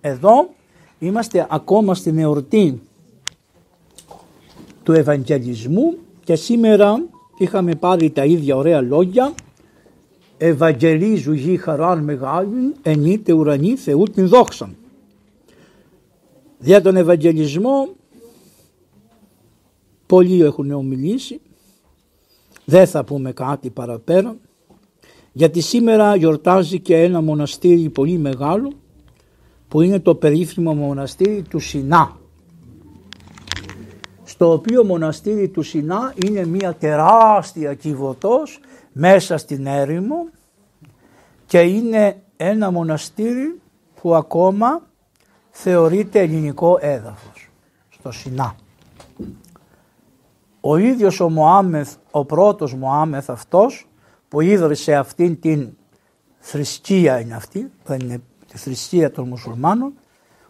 εδώ είμαστε ακόμα στην εορτή του Ευαγγελισμού και σήμερα είχαμε πάρει τα ίδια ωραία λόγια. Ευαγγελίζου γη χαράν μεγάλη ενείτε ουρανή Θεού την δόξα. Δια τον Ευαγγελισμό πολλοί έχουν ομιλήσει. Δεν θα πούμε κάτι παραπέρα γιατί σήμερα γιορτάζει και ένα μοναστήρι πολύ μεγάλο που είναι το περίφημο μοναστήρι του Σινά στο οποίο μοναστήρι του Σινά είναι μια τεράστια κυβωτός μέσα στην έρημο και είναι ένα μοναστήρι που ακόμα θεωρείται ελληνικό έδαφος στο Σινά. Ο ίδιος ο Μωάμεθ, ο πρώτος Μωάμεθ αυτός που ίδρυσε αυτήν την θρησκεία είναι αυτή, δεν είναι τη θρησκεία των μουσουλμάνων,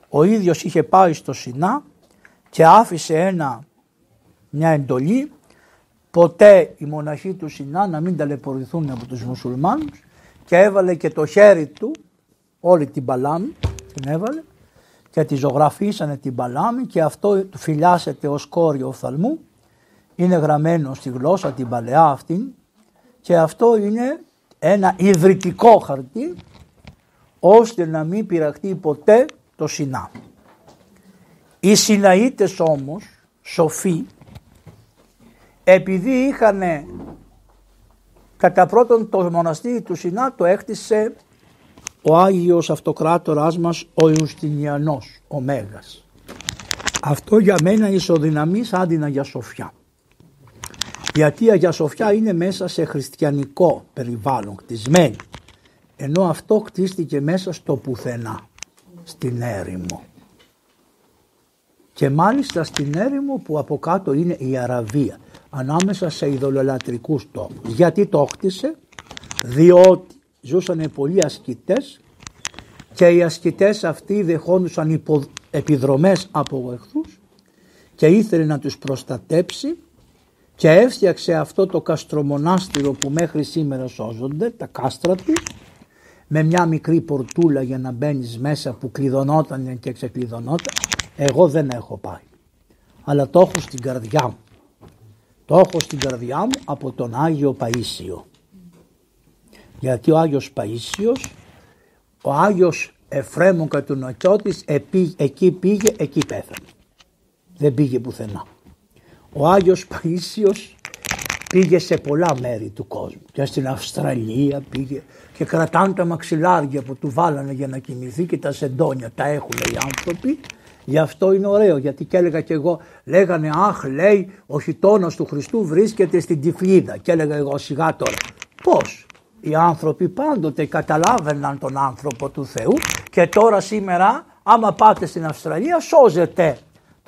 ο ίδιος είχε πάει στο Σινά και άφησε ένα, μια εντολή ποτέ οι μοναχοί του Σινά να μην ταλαιπωρηθούν από τους μουσουλμάνους και έβαλε και το χέρι του, όλη την παλάμη την έβαλε και τη ζωγραφίσανε την παλάμη και αυτό του φυλάσσεται ως κόριο οφθαλμού. Είναι γραμμένο στη γλώσσα την παλαιά αυτή και αυτό είναι ένα ιδρυτικό χαρτί ώστε να μην πειραχτεί ποτέ το Σινά. Οι Σιναΐτες όμως, σοφοί, επειδή είχαν κατά πρώτον το μοναστήρι του Σινά το έκτισε ο Άγιος Αυτοκράτορας μας ο Ιουστινιανός, ο Μέγας. Αυτό για μένα ισοδυναμεί σαν την Αγία Σοφιά. Γιατί η Αγία Σοφιά είναι μέσα σε χριστιανικό περιβάλλον κτισμένη. Ενώ αυτό κτίστηκε μέσα στο πουθενά, στην έρημο. Και μάλιστα στην έρημο που από κάτω είναι η Αραβία, ανάμεσα σε ειδωλολατρικούς τόπους. Γιατί το χτίσε, διότι ζούσαν πολλοί ασκητές και οι ασκητές αυτοί δεχόντουσαν υπο, επιδρομές από εχθούς και ήθελε να τους προστατέψει και έφτιαξε αυτό το καστρομονάστηρο που μέχρι σήμερα σώζονται, τα κάστρα τους, με μια μικρή πορτούλα για να μπαίνεις μέσα που κλειδωνόταν και ξεκλειδωνόταν. Εγώ δεν έχω πάει, αλλά το έχω στην καρδιά μου. Το έχω στην καρδιά μου από τον Άγιο Παΐσιο. Γιατί ο Άγιος Παΐσιος, ο Άγιος Εφρέμου Κατουνακιώτης εκεί πήγε, εκεί πέθανε. Δεν πήγε πουθενά. Ο Άγιος Παΐσιος πήγε σε πολλά μέρη του κόσμου. Και στην Αυστραλία πήγε και κρατάνε τα μαξιλάρια που του βάλανε για να κοιμηθεί και τα σεντόνια τα έχουν οι άνθρωποι. Γι' αυτό είναι ωραίο γιατί και έλεγα και εγώ λέγανε αχ λέει ο χιτώνας του Χριστού βρίσκεται στην Τυφλίδα και έλεγα εγώ σιγά τώρα πώς; Οι άνθρωποι πάντοτε καταλάβαιναν τον άνθρωπο του Θεού και τώρα σήμερα άμα πάτε στην Αυστραλία σώζεται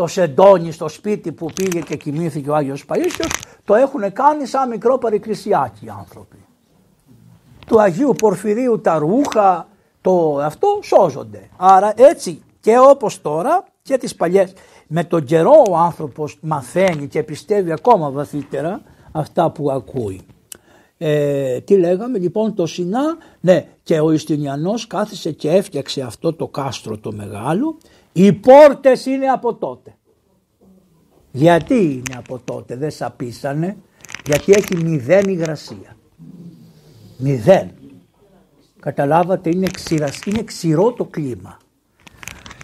το σεντόνι στο σπίτι που πήγε και κοιμήθηκε ο Άγιος Παΐσιος το έχουν κάνει σαν μικρό παρεκκλησιάκι οι άνθρωποι. Του Αγίου Πορφυρίου τα ρούχα, το αυτό σώζονται. Άρα έτσι και όπως τώρα και τις παλιές με τον καιρό ο άνθρωπος μαθαίνει και πιστεύει ακόμα βαθύτερα αυτά που ακούει. Ε, τι λέγαμε λοιπόν το Σινά, ναι και ο Ιστινιανός κάθισε και έφτιαξε αυτό το κάστρο το μεγάλο οι πόρτες είναι από τότε. Γιατί είναι από τότε, δεν σαπίσανε, γιατί έχει μηδέν υγρασία. Μηδέν. Καταλάβατε, είναι, ξηρασ... είναι ξηρό το κλίμα.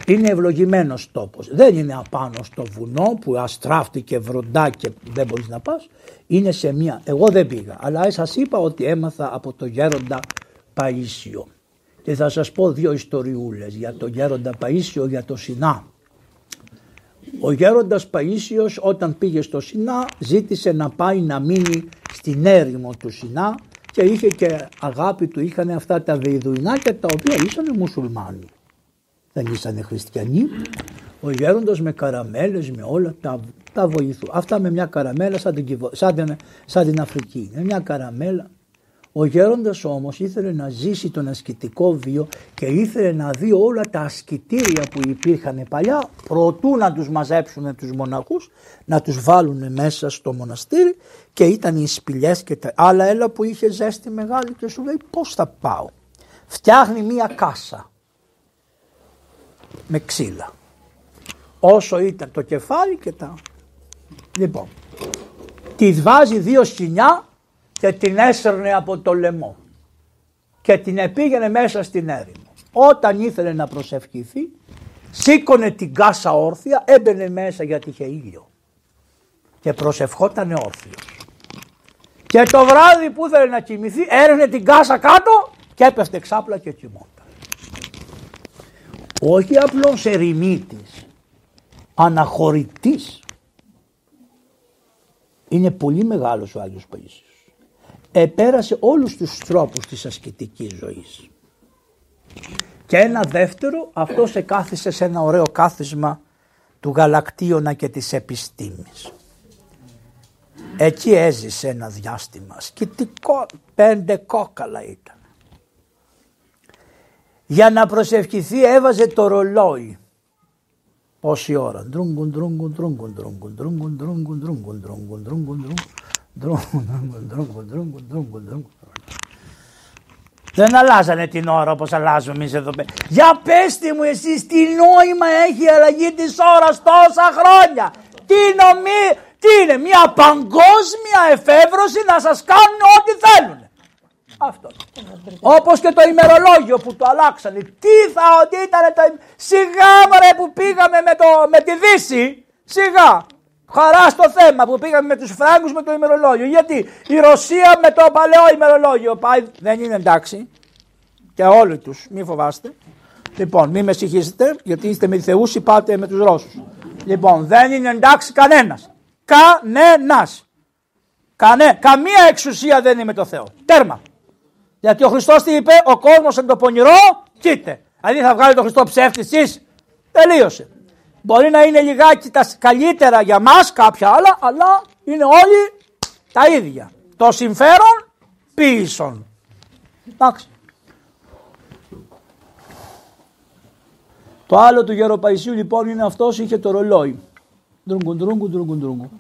Είναι ευλογημένος τόπος. Δεν είναι απάνω στο βουνό που αστράφτηκε βροντά και δεν μπορείς να πας. Είναι σε μια, εγώ δεν πήγα, αλλά σας είπα ότι έμαθα από το γέροντα Παΐσιο. Και θα σας πω δύο ιστοριούλες για τον γέροντα Παΐσιο, για το Σινά. Ο γέροντας Παΐσιος όταν πήγε στο Σινά ζήτησε να πάει να μείνει στην έρημο του Σινά και είχε και αγάπη του είχαν αυτά τα βεϊδουινάκια τα οποία ήσαν μουσουλμάνοι. Δεν ήσαν χριστιανοί. Ο γέροντας με καραμέλες, με όλα τα, τα βοηθού. Αυτά με μια καραμέλα σαν την, σαν την, σαν την Αφρική. Με μια καραμέλα ο γέροντας όμως ήθελε να ζήσει τον ασκητικό βίο και ήθελε να δει όλα τα ασκητήρια που υπήρχαν παλιά προτού να τους μαζέψουν τους μοναχούς, να τους βάλουν μέσα στο μοναστήρι και ήταν οι σπηλιές και τα άλλα έλα που είχε ζέστη μεγάλη και σου λέει πώς θα πάω; Φτιάχνει μία κάσα. με ξύλα. Όσο ήταν το κεφάλι και τα... Λοιπόν, τη βάζει δύο σκηνιά και την έσαιρνε από το λαιμό και την επήγαινε μέσα στην έρημο. Όταν ήθελε να προσευχηθεί, σήκωνε την κάσα όρθια, έμπαινε μέσα γιατί είχε ήλιο και προσευχόταν όρθιος. Και το βράδυ που ήθελε να κοιμηθεί, έρευνε την κάσα κάτω και έπεφτε ξάπλα και κοιμόταν. Όχι απλώς ερημίτης, αναχωρητής. Είναι πολύ μεγάλος ο Άγιος Παΐσιος. Επέρασε όλους τους τρόπους της ασκητικής ζωής. Και ένα δεύτερο, αυτό σε κάθισε σε ένα ωραίο κάθισμα του γαλακτίωνα και της επιστήμης. Εκεί έζησε ένα διάστημα, σκητικό, πέντε κόκαλα ήταν. Για να προσευχηθεί έβαζε το ρολόι. Πόση ώρα; Ντρούγκουν, ντρούγκουν, ντρούγκουν, ντρούγκουν, ντρούγκουν, ντρούγκουν, ντρούγκουν, ντρούγκουν, ντρούγκουν, ντρούγκουν, δεν αλλάζανε την ώρα όπως αλλάζουμε εμείς εδώ πέρα. Για πέστε μου εσείς τι νόημα έχει η αλλαγή της ώρας τόσα χρόνια. Τι νομί, τι είναι μια παγκόσμια εφεύρωση να σας κάνουν ό,τι θέλουν. Αυτό. Όπως και το ημερολόγιο που το αλλάξανε. Τι θα ότι ήταν το Σιγά μωρέ που πήγαμε με, το, με τη Δύση. Σιγά. Χαρά στο θέμα που πήγαμε με τους Φράγκους με το ημερολόγιο. Γιατί η Ρωσία με το παλαιό ημερολόγιο πάει. Δεν είναι εντάξει. Και όλοι τους. Μην φοβάστε. Λοιπόν, μην με συγχύσετε γιατί είστε με θεούς πάτε με τους Ρώσους. Λοιπόν, δεν είναι εντάξει κανένας. Κανένας. Κανέ, καμία εξουσία δεν είναι με το Θεό. Τέρμα. Γιατί ο Χριστός τι είπε, ο κόσμος εν το πονηρό, κοίτε. Δηλαδή θα βγάλει τον Χριστό ψεύτης εσείς, τελείωσε. Μπορεί να είναι λιγάκι τα καλύτερα για μας κάποια άλλα, αλλά είναι όλοι τα ίδια. Το συμφέρον πίσω. Εντάξει. Το άλλο του Γεροπαϊσίου λοιπόν είναι αυτός είχε το ρολόι. Ντρούγκου, ντρούγκου, ντρούγκου, ντρούγκου.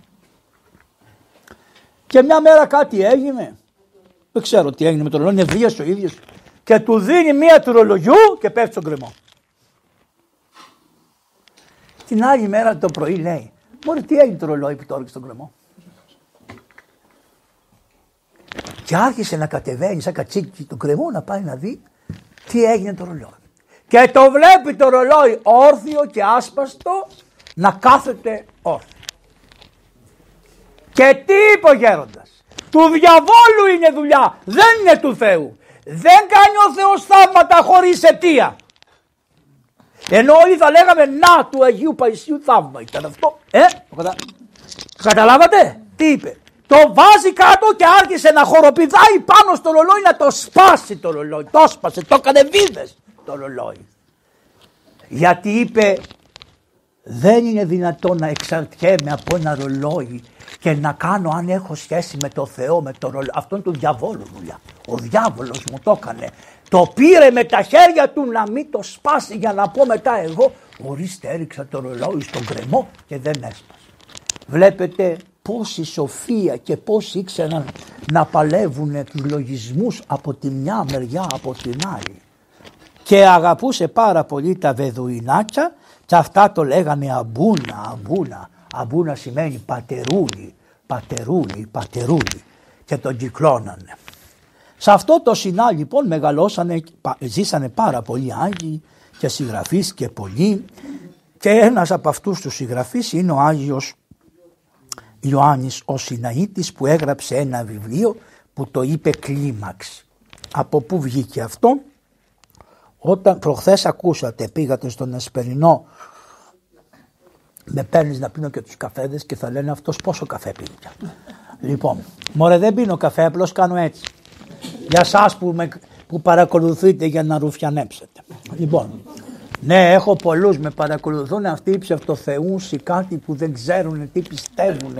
Και μια μέρα κάτι έγινε. Δεν ξέρω τι έγινε με το ρολόι, είναι βίαιος ο ίδιος. Και του δίνει μία του ρολογιού και πέφτει στον κρεμό. Την άλλη μέρα το πρωί λέει, Μπορεί τι έγινε το ρολόι που το στον κρεμό; Και άρχισε να κατεβαίνει σαν κατσίκι του κρεμού να πάει να δει τι έγινε το ρολόι. Και το βλέπει το ρολόι όρθιο και άσπαστο να κάθεται όρθιο. Και τι είπε ο γέροντας. Του διαβόλου είναι δουλειά, δεν είναι του Θεού. Δεν κάνει ο Θεός θαύματα χωρίς αιτία. Ενώ όλοι θα λέγαμε να του Αγίου Παϊσίου θαύμα ήταν αυτό. Ε, κατα... καταλάβατε τι είπε. Το βάζει κάτω και άρχισε να χοροπηδάει πάνω στο ρολόι να το σπάσει το ρολόι. Το σπάσε, το έκανε βίδες το ρολόι. Γιατί είπε δεν είναι δυνατόν να εξαρτιέμαι από ένα ρολόι και να κάνω αν έχω σχέση με το Θεό, με το ρολόι. Αυτό είναι του διαβόλου δουλειά. Ο διάβολος μου το έκανε. Το πήρε με τα χέρια του να μην το σπάσει για να πω μετά εγώ ορίστε έριξα το ρολόι στον κρεμό και δεν έσπασε. Βλέπετε πόση σοφία και πώς ήξεραν να παλεύουν τους λογισμούς από τη μια μεριά από την άλλη. Και αγαπούσε πάρα πολύ τα βεδουινάκια και αυτά το λέγανε αμπούνα, αμπούνα. Αμπούνα σημαίνει πατερούλι, πατερούλι, πατερούλι και τον κυκλώνανε. Σε αυτό το συνά λοιπόν μεγαλώσανε, ζήσανε πάρα πολλοί Άγιοι και συγγραφείς και πολλοί και ένας από αυτούς τους συγγραφείς είναι ο Άγιος Ιωάννης ο Σιναήτης που έγραψε ένα βιβλίο που το είπε κλίμαξ. Από πού βγήκε αυτό; Όταν προχθές ακούσατε πήγατε στον Εσπερινό με παίρνεις να πίνω και τους καφέδες και θα λένε αυτός πόσο καφέ πίνει. λοιπόν, μωρέ δεν πίνω καφέ, απλώς κάνω έτσι. Για σας που, που παρακολουθείτε για να ρουφιανέψετε. Λοιπόν, ναι, έχω πολλούς με παρακολουθούν αυτοί οι ψευτοθεούσοι, κάτι που δεν ξέρουν τι πιστεύουν.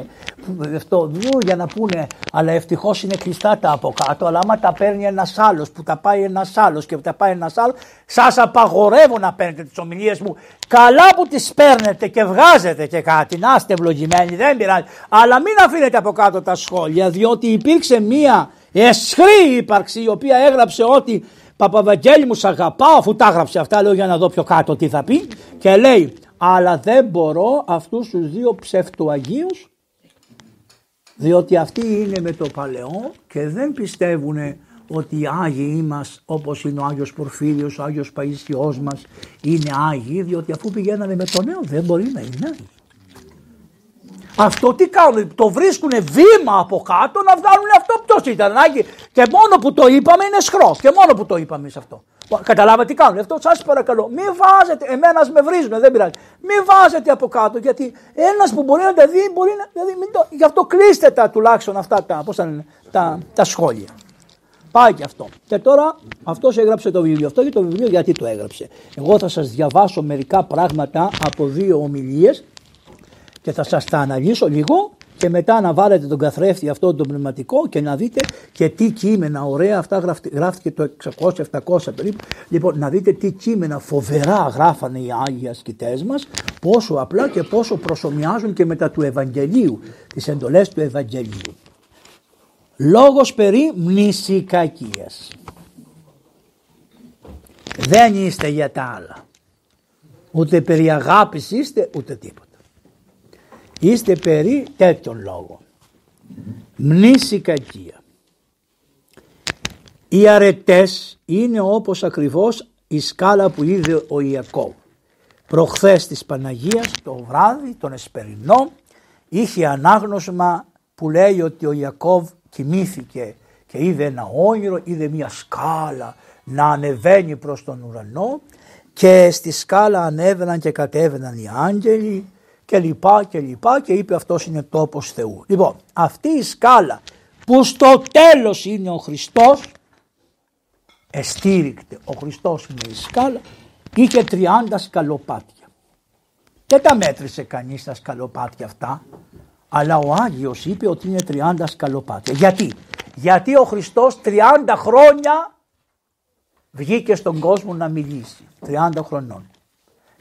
Αυτό για να πούνε, αλλά ευτυχώς είναι κλειστά τα από κάτω. Αλλά άμα τα παίρνει ένας άλλος, που τα πάει ένας άλλος και που τα πάει ένας άλλος, σας απαγορεύω να παίρνετε τις ομιλίες μου. Καλά που τις παίρνετε και βγάζετε και κάτι, να είστε ευλογημένοι, δεν πειράζει. Αλλά μην αφήνετε από κάτω τα σχόλια, διότι υπήρξε μία εσχρή ύπαρξη η οποία έγραψε ότι Παπαβαγγέλη μου σ' αγαπάω αφού τα έγραψε αυτά λέω για να δω πιο κάτω τι θα πει και λέει αλλά δεν μπορώ αυτούς τους δύο ψευτοαγίους διότι αυτοί είναι με το παλαιό και δεν πιστεύουν ότι οι Άγιοι μας όπως είναι ο Άγιος Πορφύριος, ο Άγιος Παϊσιός μας είναι Άγιοι διότι αφού πηγαίνανε με το νέο δεν μπορεί να είναι Άγιοι. Αυτό τι κάνουν, το βρίσκουν βήμα από κάτω να βγάλουν αυτό ποιος ήταν Άγιοι και μόνο που το είπαμε είναι σχρός και μόνο που το είπαμε σε αυτό. Καταλάβατε τι κάνουν. Αυτό σας παρακαλώ. Μην βάζετε. Εμένα με βρίζουν, δεν πειράζει. Μην βάζετε από κάτω γιατί ένας που μπορεί να τα δει μπορεί να. Δηλαδή, μην το, γι' αυτό κλείστε τα τουλάχιστον αυτά τα, πώς τα, τα, τα σχόλια. Πάει και αυτό. Και τώρα αυτός έγραψε το βιβλίο. Αυτό και το βιβλίο γιατί το έγραψε. Εγώ θα σας διαβάσω μερικά πράγματα από δύο ομιλίες και θα σας τα αναλύσω λίγο και μετά να βάλετε τον καθρέφτη αυτό το πνευματικό και να δείτε και τι κείμενα. Ωραία αυτά γράφτηκε το 600-700 περίπου. Λοιπόν να δείτε τι κείμενα φοβερά γράφανε οι Άγιοι ασκητές μας πόσο απλά και πόσο προσωμιάζουν και μετά του Ευαγγελίου τις εντολές του Ευαγγελίου. Λόγος περί μνησικακίας. Δεν είστε για τα άλλα. Ούτε περί αγάπης είστε ούτε τίποτα Είστε περί τέτοιων λόγων. Μνήση κακία. Οι αρετές είναι όπως ακριβώς η σκάλα που είδε ο Ιακώβ. Προχθές της Παναγίας το βράδυ, τον Εσπερινό, είχε ανάγνωσμα που λέει ότι ο Ιακώβ κοιμήθηκε και είδε ένα όνειρο, είδε μια σκάλα να ανεβαίνει προς τον ουρανό και στη σκάλα ανέβαιναν και κατέβαιναν οι άγγελοι και λοιπά και λοιπά και είπε αυτός είναι τόπος Θεού. Λοιπόν αυτή η σκάλα που στο τέλος είναι ο Χριστός εστήρικτε ο Χριστός είναι η σκάλα είχε 30 σκαλοπάτια. Δεν τα μέτρησε κανείς τα σκαλοπάτια αυτά αλλά ο Άγιος είπε ότι είναι 30 σκαλοπάτια. Γιατί, γιατί ο Χριστός 30 χρόνια βγήκε στον κόσμο να μιλήσει. 30 χρονών.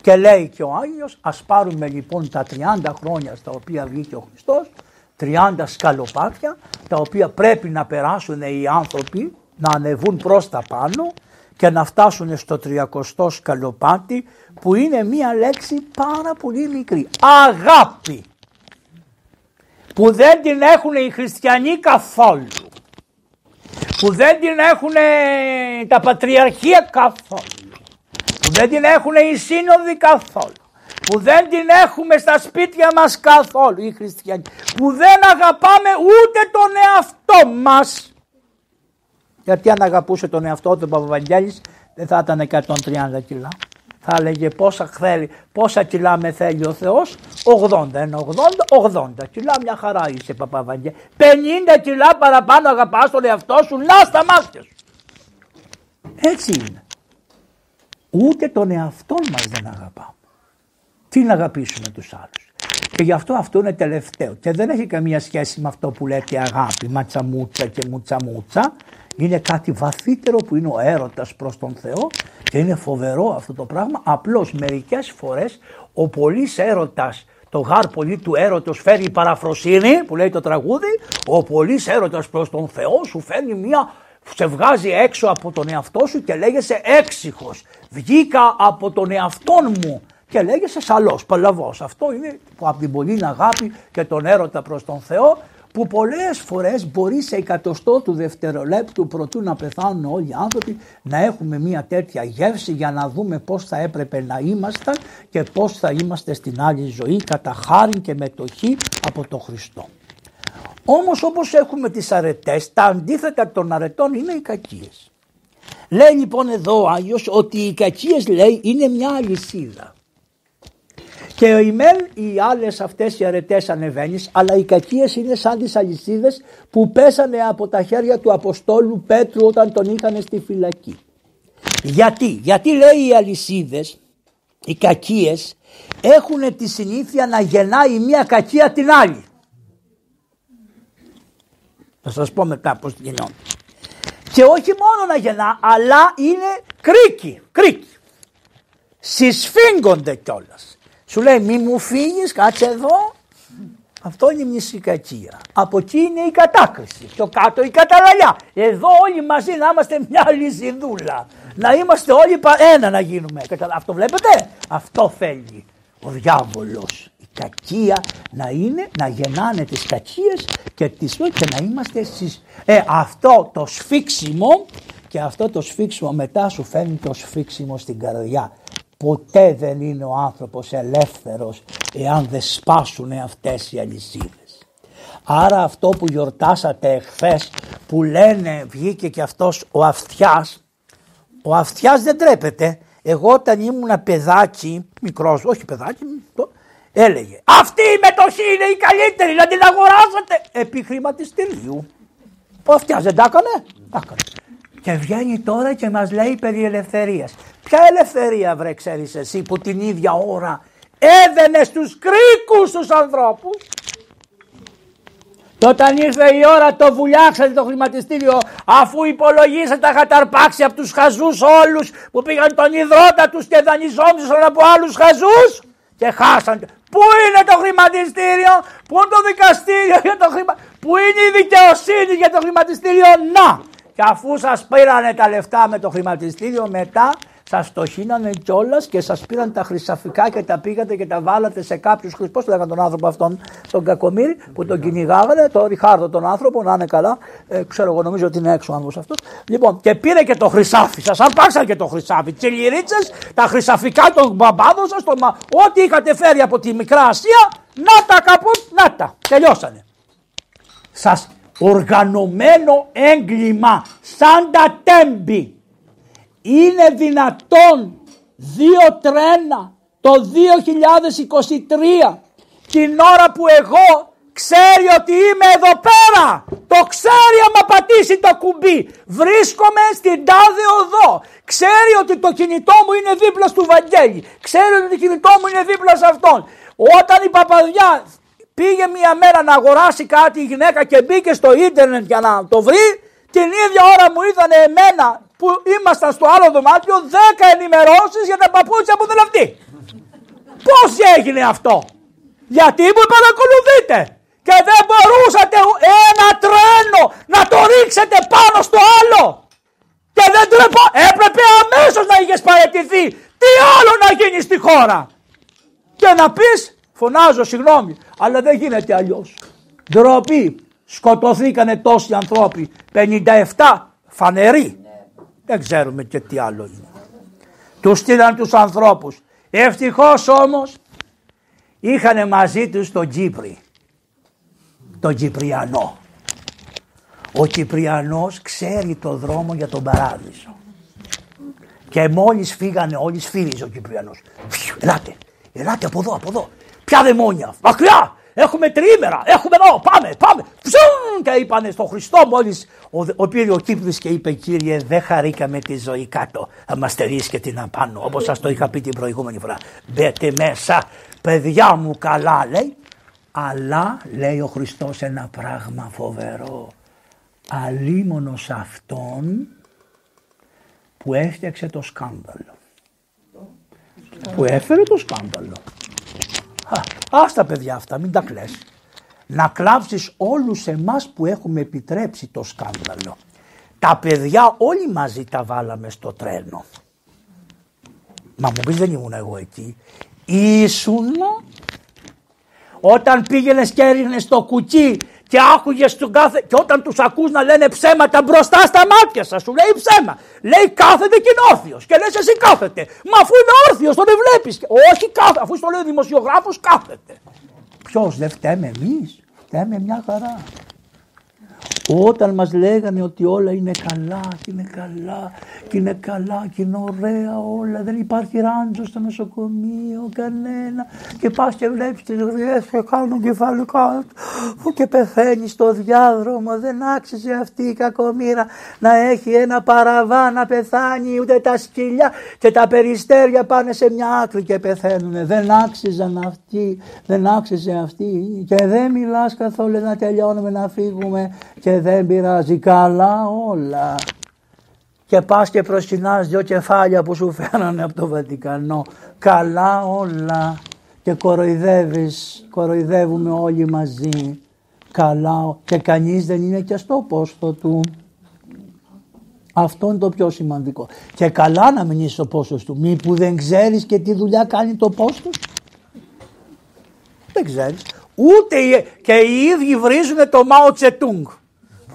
Και λέει και ο Άγιος ας πάρουμε λοιπόν τα 30 χρόνια στα οποία βγήκε ο Χριστός 30 σκαλοπάτια τα οποία πρέπει να περάσουν οι άνθρωποι να ανεβούν προς τα πάνω και να φτάσουν στο 30 σκαλοπάτι που είναι μία λέξη πάρα πολύ μικρή. Αγάπη που δεν την έχουν οι χριστιανοί καθόλου που δεν την έχουν τα πατριαρχία καθόλου που δεν την έχουν οι σύνοδοι καθόλου, που δεν την έχουμε στα σπίτια μας καθόλου οι χριστιανοί, που δεν αγαπάμε ούτε τον εαυτό μας. Γιατί αν αγαπούσε τον εαυτό του Παπαβαγγέλης δεν θα ήταν 130 κιλά. Θα έλεγε πόσα, θέλει, πόσα κιλά με θέλει ο Θεός, 80, ένα 80, 80 κιλά μια χαρά είσαι Παπαβαγγέλη. 50 κιλά παραπάνω αγαπάς τον εαυτό σου, να στα μάτια σου. Έτσι είναι. Ούτε τον εαυτό μας δεν αγαπάμε. Τι να αγαπήσουμε τους άλλους. Και γι' αυτό αυτό είναι τελευταίο. Και δεν έχει καμία σχέση με αυτό που λέτε αγάπη, ματσαμούτσα και μουτσαμούτσα. Είναι κάτι βαθύτερο που είναι ο έρωτας προς τον Θεό και είναι φοβερό αυτό το πράγμα. Απλώς μερικές φορές ο πολύς έρωτας το γάρ πολύ του έρωτος φέρει παραφροσύνη που λέει το τραγούδι. Ο πολύς έρωτας προς τον Θεό σου φέρνει μια σε βγάζει έξω από τον εαυτό σου και λέγεσαι έξυχος. Βγήκα από τον εαυτό μου και λέγεσαι σαλός, παλαβός. Αυτό είναι που από την πολύ αγάπη και τον έρωτα προς τον Θεό που πολλές φορές μπορεί σε εκατοστό του δευτερολέπτου προτού να πεθάνουν όλοι οι άνθρωποι να έχουμε μια τέτοια γεύση για να δούμε πώς θα έπρεπε να ήμασταν και πώς θα είμαστε στην άλλη ζωή κατά χάρη και μετοχή από τον Χριστό. Όμως όπως έχουμε τις αρετές, τα αντίθετα των αρετών είναι οι κακίες. Λέει λοιπόν εδώ ο Άγιος ότι οι κακίες λέει είναι μια αλυσίδα. Και οι μεν οι άλλες αυτές οι αρετές ανεβαίνεις, αλλά οι κακίες είναι σαν τις αλυσίδες που πέσανε από τα χέρια του Αποστόλου Πέτρου όταν τον είχαν στη φυλακή. Γιατί, γιατί λέει οι αλυσίδες, οι κακίες έχουν τη συνήθεια να γεννάει μια κακία την άλλη. Θα σας πω μετά πώς γινόταν. Και όχι μόνο να γεννά, αλλά είναι κρίκι, κρίκι. Συσφίγγονται κιόλας. Σου λέει μη μου φύγεις, κάτσε εδώ. Αυτό είναι η μνησικακία. Από εκεί είναι η κατάκριση. Πιο κάτω η καταλαλιά. Εδώ όλοι μαζί να είμαστε μια λυσιδούλα. Να είμαστε όλοι ένα να γίνουμε. Αυτό βλέπετε; Αυτό θέλει ο διάβολος. Η κακία να είναι, να γεννάνε τις κακίες και, τις, και να είμαστε στις... Ε, αυτό το σφίξιμο και αυτό το σφίξιμο μετά σου φέρνει το σφίξιμο στην καρδιά. Ποτέ δεν είναι ο άνθρωπος ελεύθερος εάν δεν σπάσουν αυτές οι αλυσίδες. Άρα αυτό που γιορτάσατε εχθές που λένε βγήκε και αυτός ο αυτιάς, ο αυτιάς δεν τρέπεται. Εγώ όταν ήμουν παιδάκι, μικρός, όχι παιδάκι, το, έλεγε αυτή η μετοχή είναι η καλύτερη να την αγοράσετε επί χρηματιστηρίου. Ο αυτιάς δεν τα έκανε, τα έκανε. Και βγαίνει τώρα και μας λέει περί ελευθερίας. Ποια ελευθερία βρε ξέρεις εσύ που την ίδια ώρα έδαινε στους κρίκους τους ανθρώπους; Και όταν ήρθε η ώρα το βουλιάξατε το χρηματιστήριο αφού υπολογίσατε τα χαταρπάξει από τους χαζούς όλους που πήγαν τον υδρότα τους και δανειζόντουσαν από άλλους χαζούς; Και χάσαν. Πού είναι το χρηματιστήριο, πού είναι το δικαστήριο για το χρημα... Πού είναι η δικαιοσύνη για το χρηματιστήριο, να! Και αφού σας πήρανε τα λεφτά με το χρηματιστήριο μετά σας το χύνανε κιόλας και σας πήραν τα χρυσαφικά και τα πήγατε και τα βάλατε σε κάποιους χρυσού. Πώς λέγανε τον άνθρωπο αυτόν, τον Κακομήρη, που τον κυνηγάγανε, τον Ριχάρδο τον άνθρωπο, να είναι καλά. Ε, ξέρω εγώ, νομίζω ότι είναι έξω ο άνθρωπος αυτός. Λοιπόν, και πήρε και το χρυσάφι. Σας αρπάξαν και το χρυσάφι. Τι λυρίτσε, τα χρυσαφικά των μπαμπάδων σας, ό,τι είχατε φέρει από τη μικρά Ασία, να τα καπού, να τα. Τελειώσανε. Σας οργανωμένο έγκλημα σαν τα τέμπη είναι δυνατόν δύο τρένα το 2023 την ώρα που εγώ ξέρει ότι είμαι εδώ πέρα. Το ξέρει άμα πατήσει το κουμπί. Βρίσκομαι στην τάδε οδό. Ξέρει ότι το κινητό μου είναι δίπλα στο Βαγγέλη. Ξέρει ότι το κινητό μου είναι δίπλα σε αυτόν. Όταν η παπαδιά πήγε μια μέρα να αγοράσει κάτι η γυναίκα και μπήκε στο ίντερνετ για να το βρει, την ίδια ώρα μου είδαν εμένα που ήμασταν στο άλλο δωμάτιο 10 ενημερώσεις για τα παπούτσια που δεν αυτή. Πώς έγινε αυτό, Γιατί μου παρακολουθείτε και δεν μπορούσατε ένα τρένο να το ρίξετε πάνω στο άλλο. Και δεν τρεπό, έπρεπε αμέσως να είχες παραιτηθεί. Τι άλλο να γίνει στη χώρα; Και να πεις, φωνάζω συγγνώμη, αλλά δεν γίνεται αλλιώς. Ντροπή. Σκοτωθήκανε τόσοι ανθρώποι. 57 φανεροί. Δεν ξέρουμε και τι άλλο είναι. Τους στείλαν τους ανθρώπους. Ευτυχώς όμως είχαν μαζί τους τον Κύπρη. Τον Κυπριανό. Ο Κυπριανός ξέρει το δρόμο για τον παράδεισο. Και μόλις φύγανε όλοι σφύριζε ο Κυπριανός. Ελάτε, ελάτε από εδώ, από εδώ. Ποια δαιμόνια, μακριά, Έχουμε τρίμερα, έχουμε εδώ, πάμε, πάμε. Ψουν! Και είπανε στο Χριστό μόλις ο, ο πήρε ο Κύπρης και είπε κύριε δεν χαρήκαμε τη ζωή κάτω, θα μας και την απάνω όπως σας το είχα πει την προηγούμενη φορά. Μπέτε μέσα, παιδιά μου καλά λέει. Αλλά λέει ο Χριστός ένα πράγμα φοβερό. Αλίμονος αυτόν που έφτιαξε το σκάνδαλο. Που έφερε το σκάνδαλο. Α τα παιδιά αυτά, μην τα κλαις. Να κλάψεις όλους εμάς που έχουμε επιτρέψει το σκάνδαλο. Τα παιδιά όλοι μαζί τα βάλαμε στο τρένο. Μα μου πεις δεν ήμουν εγώ εκεί. Ήσουν όταν πήγαινες και έριχνες στο κουκί και άκουγες τον κάθε. και όταν τους ακούς να λένε ψέματα μπροστά στα μάτια σας, σου λέει ψέμα. Λέει κάθεται και είναι όρθιος. Και λες εσύ κάθεται. Μα αφού είναι όρθιος, τον βλέπει. Όχι κάθεται. Αφού στο λέει ο δημοσιογράφος, κάθεται. Ποιος δεν φταίμε εμείς. Φταίμε μια χαρά. Όταν μας λέγανε ότι όλα είναι καλά και είναι καλά και είναι καλά και είναι ωραία όλα, δεν υπάρχει ράντζος στο νοσοκομείο, κανένα. Και πας και βλέπεις τις γριές και κάνουν κεφαλικά. Και πεθαίνεις στο διάδρομο, δεν άξιζε αυτή η κακομήρα να έχει ένα παραβά να πεθάνει ούτε τα σκυλιά και τα περιστέρια πάνε σε μια άκρη και πεθαίνουν. Δεν άξιζαν αυτοί, δεν άξιζε αυτή. Και δεν μιλάς καθόλου να τελειώνουμε να φύγουμε. Και δεν πειράζει καλά όλα. Και πας και προσκυνάς δυο κεφάλια που σου φέρανε από το Βατικανό. Καλά όλα. και κοροϊδεύεις, κοροϊδεύουμε όλοι μαζί καλά και κανείς δεν είναι και στο πόστο του. Αυτό είναι το πιο σημαντικό. Και καλά να μην είσαι στο πόστο του. Μήπου δεν ξέρεις και τι δουλειά κάνει το πόστο. Δεν ξέρεις. Ούτε και οι ίδιοι βρίζουν το Μάο Τσετούγκ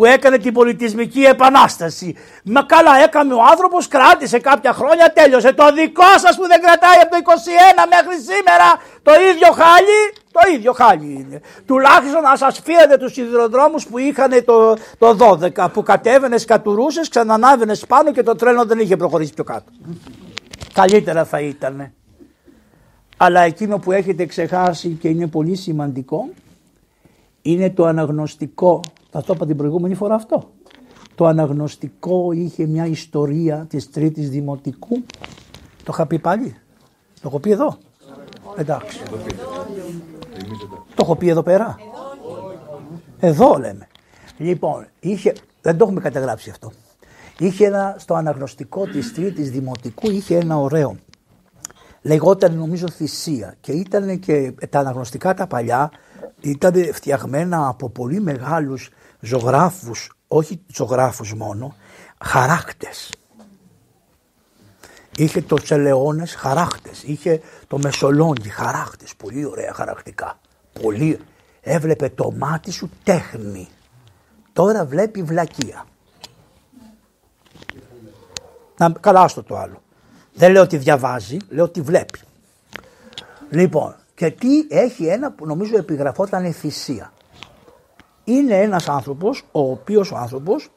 που έκανε την πολιτισμική επανάσταση. Μα καλά έκανε ο άνθρωπος, κράτησε κάποια χρόνια, τέλειωσε. Το δικό σας που δεν κρατάει από το 21 μέχρι σήμερα το ίδιο χάλι, το ίδιο χάλι είναι. Τουλάχιστον να σας φύγετε τους σιδηροδρόμους που είχαν το, το 12 που κατέβαινες, κατουρούσες, ξανανάβαινες πάνω και το τρένο δεν είχε προχωρήσει πιο κάτω. Καλύτερα θα ήταν. Αλλά εκείνο που έχετε ξεχάσει και είναι πολύ σημαντικό είναι το αναγνωστικό. Θα το είπα την προηγούμενη φορά αυτό. Το αναγνωστικό είχε μια ιστορία της τρίτης δημοτικού. Το είχα πει πάλι. Το έχω πει εδώ. Εντάξει. Το έχω πει εδώ πέρα. Εδώ λέμε. Λοιπόν, είχε, δεν το έχουμε καταγράψει αυτό. Είχε ένα, στο αναγνωστικό της τρίτης δημοτικού είχε ένα ωραίο. Λεγόταν νομίζω θυσία και ήταν και τα αναγνωστικά τα παλιά ήταν φτιαγμένα από πολύ μεγάλους ζωγράφους, όχι ζωγράφους μόνο, χαράκτες. Είχε το Τσελεώνες χαράκτες, είχε το Μεσολόγγι χαράκτες, πολύ ωραία χαρακτικά. Πολύ. Έβλεπε το μάτι σου τέχνη. Τώρα βλέπει βλακεία. Να, καλά στο το άλλο. Δεν λέω ότι διαβάζει, λέω ότι βλέπει. Λοιπόν, και τι έχει ένα που νομίζω επιγραφόταν θυσία. Είναι ένας άνθρωπος, ο οποίος ο άνθρωπος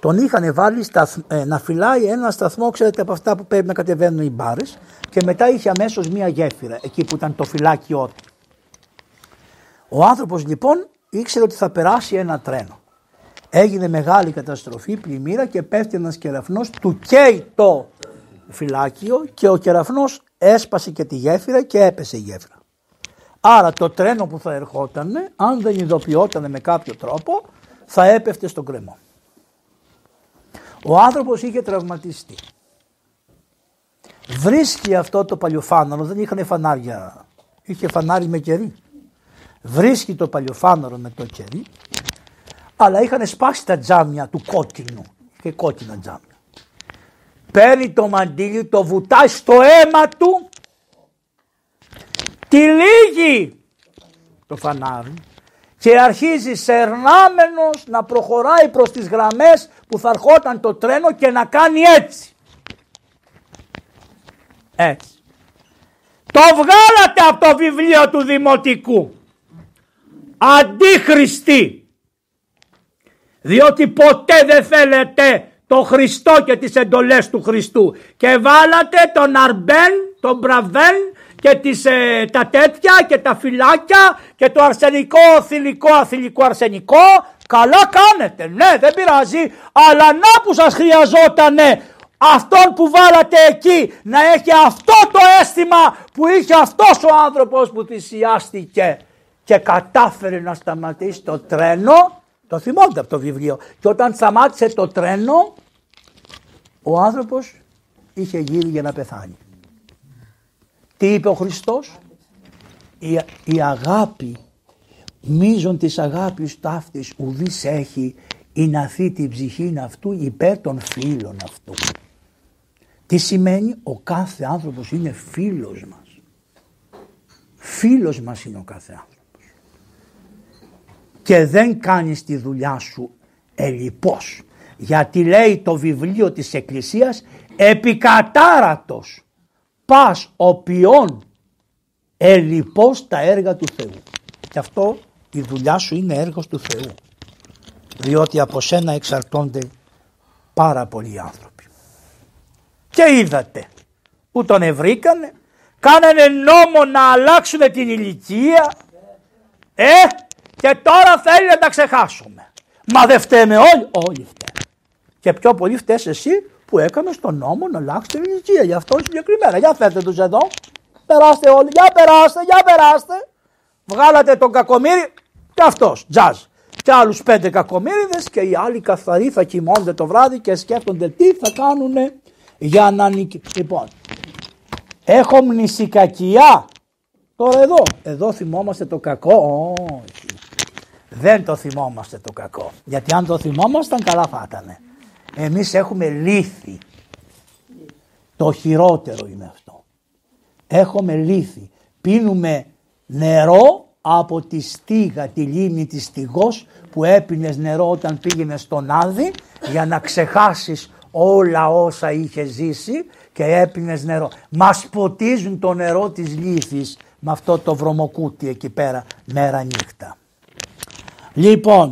τον είχαν βάλει ε, να φυλάει ένα σταθμό, ξέρετε από αυτά που πρέπει να κατεβαίνουν οι μπάρες και μετά είχε αμέσως μία γέφυρα εκεί που ήταν το φυλάκιό του. Ο άνθρωπος λοιπόν ήξερε ότι θα περάσει ένα τρένο. Έγινε μεγάλη καταστροφή, πλημμύρα και πέφτει ένας κεραφνός, του καίει το φυλάκιο και ο κεραφνός έσπασε και τη γέφυρα και έπεσε η γέφυρα. Άρα το τρένο που θα ερχόταν, αν δεν ειδοποιόταν με κάποιο τρόπο, θα έπεφτε στον κρεμό. Ο άνθρωπος είχε τραυματιστεί. Βρίσκει αυτό το παλιοφάναρο, δεν είχαν φανάρια, είχε φανάρι με κερί. Βρίσκει το παλιοφάναρο με το κερί, αλλά είχαν σπάσει τα τζάμια του κόκκινου, και κόκκινα τζάμια. Παίρνει το μαντίλι, το βουτάει στο αίμα του τυλίγει το φανάρι και αρχίζει σερνάμενος να προχωράει προς τις γραμμές που θα ερχόταν το τρένο και να κάνει έτσι. Έτσι. Το βγάλατε από το βιβλίο του Δημοτικού. Αντίχριστοι. Διότι ποτέ δεν θέλετε το Χριστό και τις εντολές του Χριστού. Και βάλατε τον Αρμπέν, τον Μπραβέν και τις, ε, τα τέτοια και τα φυλάκια και το αρσενικό, θηλυκό, αθηλικό αρσενικό. Καλά κάνετε, ναι δεν πειράζει, αλλά να που σας χρειαζότανε αυτόν που βάλατε εκεί να έχει αυτό το αίσθημα που είχε αυτός ο άνθρωπος που θυσιάστηκε και κατάφερε να σταματήσει το τρένο, το θυμόνται από το βιβλίο, και όταν σταμάτησε το τρένο ο άνθρωπος είχε γύρει για να πεθάνει. Τι είπε ο Χριστός; Η, η αγάπη, μίζον της αγάπης ταύτης ουδής έχει η να την ψυχή αυτού υπέρ των φίλων αυτού. Τι σημαίνει; Ο κάθε άνθρωπος είναι φίλος μας. Φίλος μας είναι ο κάθε άνθρωπος. Και δεν κάνεις τη δουλειά σου ελιπώς. Γιατί λέει το βιβλίο της Εκκλησίας επικατάρατος πας ποιόν ελιπώς τα έργα του Θεού. Και αυτό η δουλειά σου είναι έργος του Θεού. Διότι από σένα εξαρτώνται πάρα πολλοί άνθρωποι. Και είδατε που τον ευρήκανε, κάνανε νόμο να αλλάξουν την ηλικία, ε, και τώρα θέλει να τα ξεχάσουμε. Μα δεν φταίμε όλοι, όλοι φταίμε. Και πιο πολύ φταίς εσύ που έκανε στον νόμο να αλλάξει την ηλικία. Γι' αυτό συγκεκριμένα. Για φέρτε τους εδώ. Περάστε όλοι. Για περάστε, για περάστε. Βγάλατε τον κακομύρι και αυτός. Τζαζ. Και άλλους πέντε κακομύριδες και οι άλλοι καθαροί θα κοιμώνται το βράδυ και σκέφτονται τι θα κάνουν για να νικήσουν. Λοιπόν, έχω μνησικακιά Τώρα εδώ, εδώ θυμόμαστε το κακό. Όχι. Δεν το θυμόμαστε το κακό. Γιατί αν το θυμόμασταν καλά θα ήταν. Εμείς έχουμε λύθη. Το χειρότερο είναι αυτό. Έχουμε λύθη. Πίνουμε νερό από τη στίγα, τη λίμνη της στιγός που έπινες νερό όταν πήγαινες στον Άδη για να ξεχάσεις όλα όσα είχε ζήσει και έπινες νερό. Μας ποτίζουν το νερό της λύθης με αυτό το βρωμοκούτι εκεί πέρα μέρα νύχτα. Λοιπόν,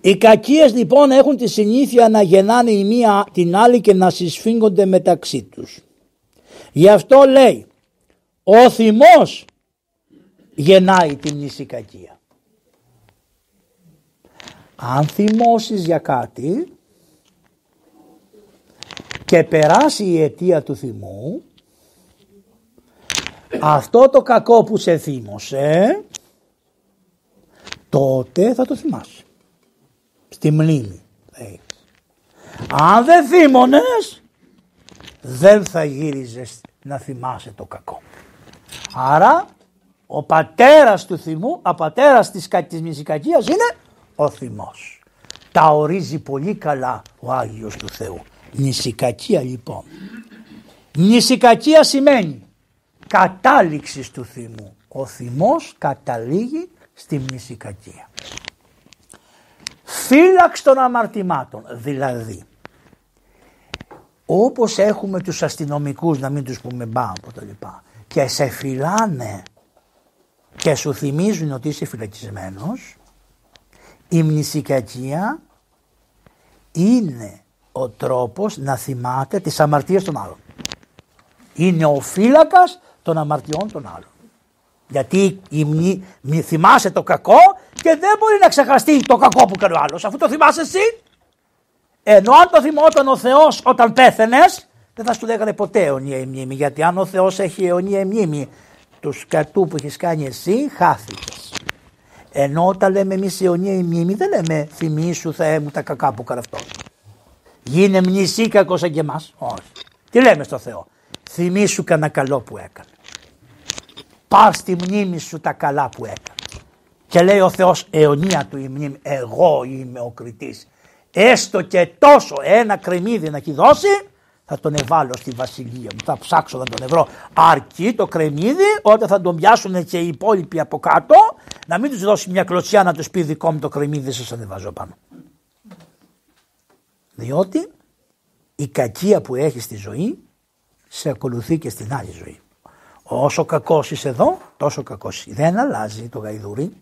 οι κακίες λοιπόν έχουν τη συνήθεια να γεννάνε η μία την άλλη και να συσφίγγονται μεταξύ τους. Γι' αυτό λέει ο θυμός γεννάει την κακία. Αν θυμώσεις για κάτι και περάσει η αιτία του θυμού αυτό το κακό που σε θύμωσε τότε θα το θυμάσαι. Στη μνήμη. Αν δεν θύμωνες δεν θα γύριζες να θυμάσαι το κακό. Άρα ο πατέρας του θυμού, ο πατέρας της, της μυσικακίας είναι ο θυμός. Τα ορίζει πολύ καλά ο Άγιος του Θεού. Μνησικακία λοιπόν. Μνησικακία σημαίνει κατάληξης του θυμού. Ο θυμός καταλήγει στη μνησικακία. Φύλαξ των αμαρτημάτων, δηλαδή όπως έχουμε τους αστυνομικούς να μην τους πούμε μπα το λοιπά και σε φυλάνε και σου θυμίζουν ότι είσαι φυλακισμένος η μνησικακία είναι ο τρόπος να θυμάται τις αμαρτίες των άλλων. Είναι ο φύλακας των αμαρτιών των άλλων. Γιατί η μνη, θυμάσαι το κακό και δεν μπορεί να ξεχαστεί το κακό που κάνει ο άλλος. Αφού το θυμάσαι εσύ. Ενώ αν το θυμόταν ο Θεός όταν πέθαινες δεν θα σου λέγανε ποτέ αιωνία η μνήμη. Γιατί αν ο Θεός έχει αιωνία η μνήμη του σκατού που έχεις κάνει εσύ χάθηκες. Ενώ όταν λέμε εμείς αιωνία η μνήμη δεν λέμε θυμίσου Θεέ μου τα κακά που έκανε αυτός. Γίνε κακό σαν και εμάς. Όχι. Τι λέμε στο Θεό; Θυμήσου κανένα καλό που έκανες. Πάρ στη μνήμη σου τα καλά που έκανες. Και λέει ο Θεός αιωνία του η μνήμη. Εγώ είμαι ο κριτής. Έστω και τόσο ένα κρεμμύδι να έχει δώσει θα τον εβάλω στη βασιλεία μου. Θα ψάξω να τον ευρώ. Αρκεί το κρεμμύδι όταν θα τον πιάσουν και οι υπόλοιποι από κάτω να μην τους δώσει μια κλωτσιά να τους πει δικό μου το κρεμμύδι σας ανεβάζω πάνω. Διότι η κακία που έχει στη ζωή σε ακολουθεί και στην άλλη ζωή. Όσο κακός είσαι εδώ, τόσο κακός είσαι. Δεν αλλάζει το γαϊδούρι.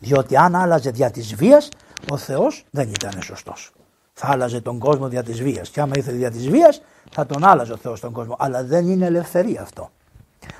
Διότι αν άλλαζε δια της βίας, ο Θεός δεν ήταν σωστός θα άλλαζε τον κόσμο δια της βίας. Και άμα ήθελε δια της βίας θα τον άλλαζε ο Θεός τον κόσμο. Αλλά δεν είναι ελευθερία αυτό.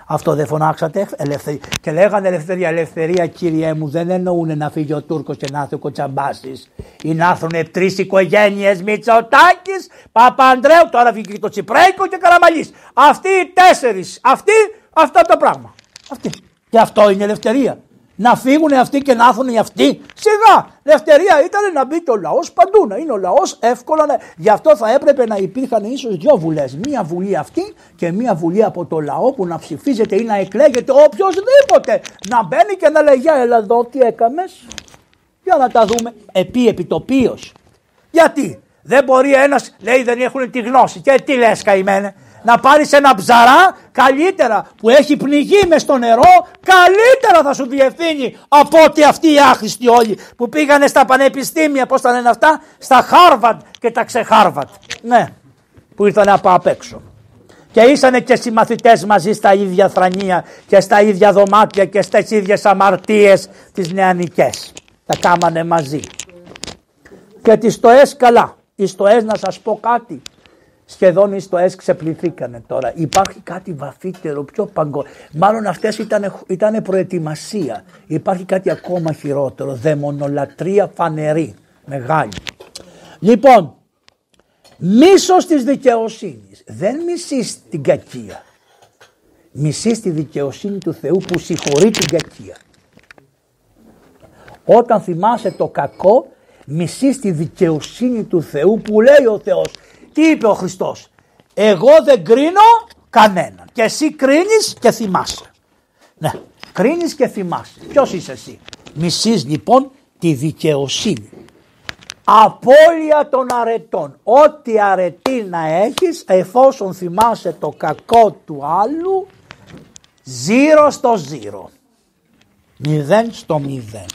Αυτό δεν φωνάξατε ελευθερία. Και λέγανε ελευθερία, ελευθερία κύριε μου δεν εννοούν να φύγει ο Τούρκος και να έρθει ο Κοτσαμπάσης ή να έρθουν τρεις οικογένειες Μητσοτάκης, Παπανδρέου, τώρα φύγει το Τσιπρέικο και Καραμαλής. Αυτοί οι τέσσερις, αυτοί, αυτό το πράγμα. Αυτοί. Και αυτό είναι ελευθερία να φύγουν αυτοί και να έρθουν οι αυτοί. Σιγά, ελευθερία ήταν να μπει και ο λαός παντού, να είναι ο λαός εύκολα. Να... Γι' αυτό θα έπρεπε να υπήρχαν ίσως δύο βουλές. Μία βουλή αυτή και μία βουλή από το λαό που να ψηφίζεται ή να εκλέγεται οποιοδήποτε. Να μπαίνει και να λέει Για έλα εδώ τι έκαμες. Για να τα δούμε. Επί επιτοπίως. Γιατί; Δεν μπορεί ένας λέει δεν έχουν τη γνώση. Και τι λες, καημένε; Να πάρεις ένα ψαρά καλύτερα που έχει πληγεί μες στο νερό καλύτερα θα σου διευθύνει από ότι αυτοί οι άχρηστοι όλοι που πήγανε στα πανεπιστήμια πώς τα λένε αυτά στα Χάρβαντ και τα ξεχάρβαντ. Ναι που ήρθαν από απ' έξω. Και ήσανε και συμμαθητές μαζί στα ίδια θρανία και στα ίδια δωμάτια και στις ίδιες αμαρτίες τις νεανικές. Τα κάμανε μαζί. Και τις στοές καλά. Οι στοές να σας πω κάτι σχεδόν οι στοές ξεπληθήκανε τώρα. Υπάρχει κάτι βαθύτερο, πιο παγκόσμιο. Μάλλον αυτές ήταν, ήταν προετοιμασία. Υπάρχει κάτι ακόμα χειρότερο. Δαιμονολατρία φανερή. Μεγάλη. Λοιπόν, μίσος της δικαιοσύνης. Δεν μισείς την κακία. Μισείς τη δικαιοσύνη του Θεού που συγχωρεί την κακία. Όταν θυμάσαι το κακό, μισείς τη δικαιοσύνη του Θεού που λέει ο Θεός τι είπε ο Χριστός; Εγώ δεν κρίνω Κανέναν. Και εσύ κρίνεις και θυμάσαι. Ναι, κρίνεις και θυμάσαι. Ποιος είσαι εσύ; Μισείς λοιπόν τη δικαιοσύνη. Απόλυα των αρετών. Ό,τι αρετή να έχεις εφόσον θυμάσαι το κακό του άλλου ζήρο στο ζήρο. Μηδέν στο μηδέν.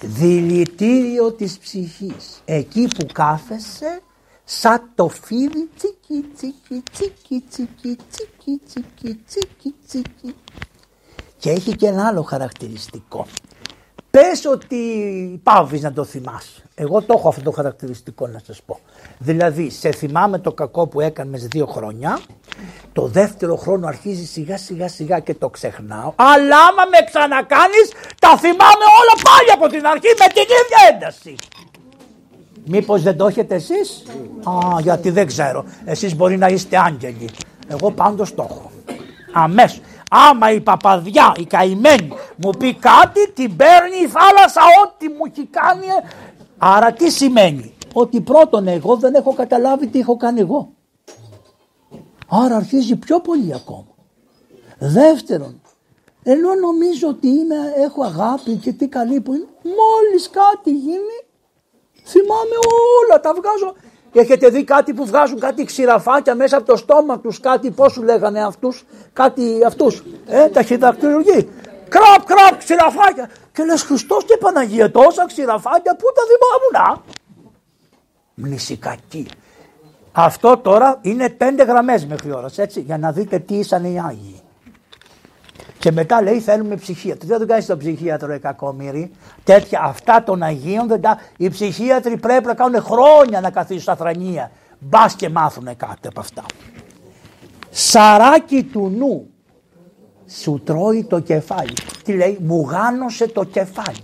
Δηλητήριο της ψυχής. Εκεί που κάθεσαι σαν το φίδι τσίκι τσίκι τσίκι τσίκι τσίκι τσίκι τσίκι τσίκι και έχει και ένα άλλο χαρακτηριστικό. Πες ότι πάβεις να το θυμάσαι. Εγώ το έχω αυτό το χαρακτηριστικό να σας πω. Δηλαδή σε θυμάμαι το κακό που έκανες δύο χρόνια, το δεύτερο χρόνο αρχίζει σιγά σιγά σιγά και το ξεχνάω. Αλλά άμα με ξανακάνεις τα θυμάμαι όλα πάλι από την αρχή με την ίδια ένταση. Μήπως δεν το έχετε εσείς; Α, γιατί δεν ξέρω. Εσείς μπορεί να είστε άγγελοι. Εγώ πάντως το έχω. Αμέσως. Άμα η παπαδιά, η καημένη μου πει κάτι την παίρνει η θάλασσα ό,τι μου έχει κάνει. Άρα τι σημαίνει; Ότι πρώτον εγώ δεν έχω καταλάβει τι έχω κάνει εγώ. Άρα αρχίζει πιο πολύ ακόμα. Δεύτερον, ενώ νομίζω ότι είμαι, έχω αγάπη και τι καλή που είναι, μόλις κάτι γίνει, θυμάμαι όλα, τα βγάζω Έχετε δει κάτι που βγάζουν κάτι ξηραφάκια μέσα από το στόμα τους, κάτι πώς σου λέγανε αυτούς, κάτι αυτούς. Ε, τα χειδακτηριουργοί. Κραπ, κραπ, ξηραφάκια. Και λες Χριστός και Παναγία, τόσα ξηραφάκια, πού τα θυμάμουν. Μνησικακή. Αυτό τώρα είναι πέντε γραμμές μέχρι ώρας, έτσι, για να δείτε τι ήσαν οι Άγιοι. Και μετά λέει θέλουμε ψυχίατρο. Δεν τον κάνεις τον ψυχίατρο η κακόμοιρη. Τέτοια αυτά των Αγίων δεν τα. Οι ψυχίατροι πρέπει να κάνουν χρόνια να καθίσουν στα θρανία. Μπας και μάθουν κάτι από αυτά. Σαράκι του νου σου τρώει το κεφάλι. Τι λέει, μου γάνωσε το κεφάλι.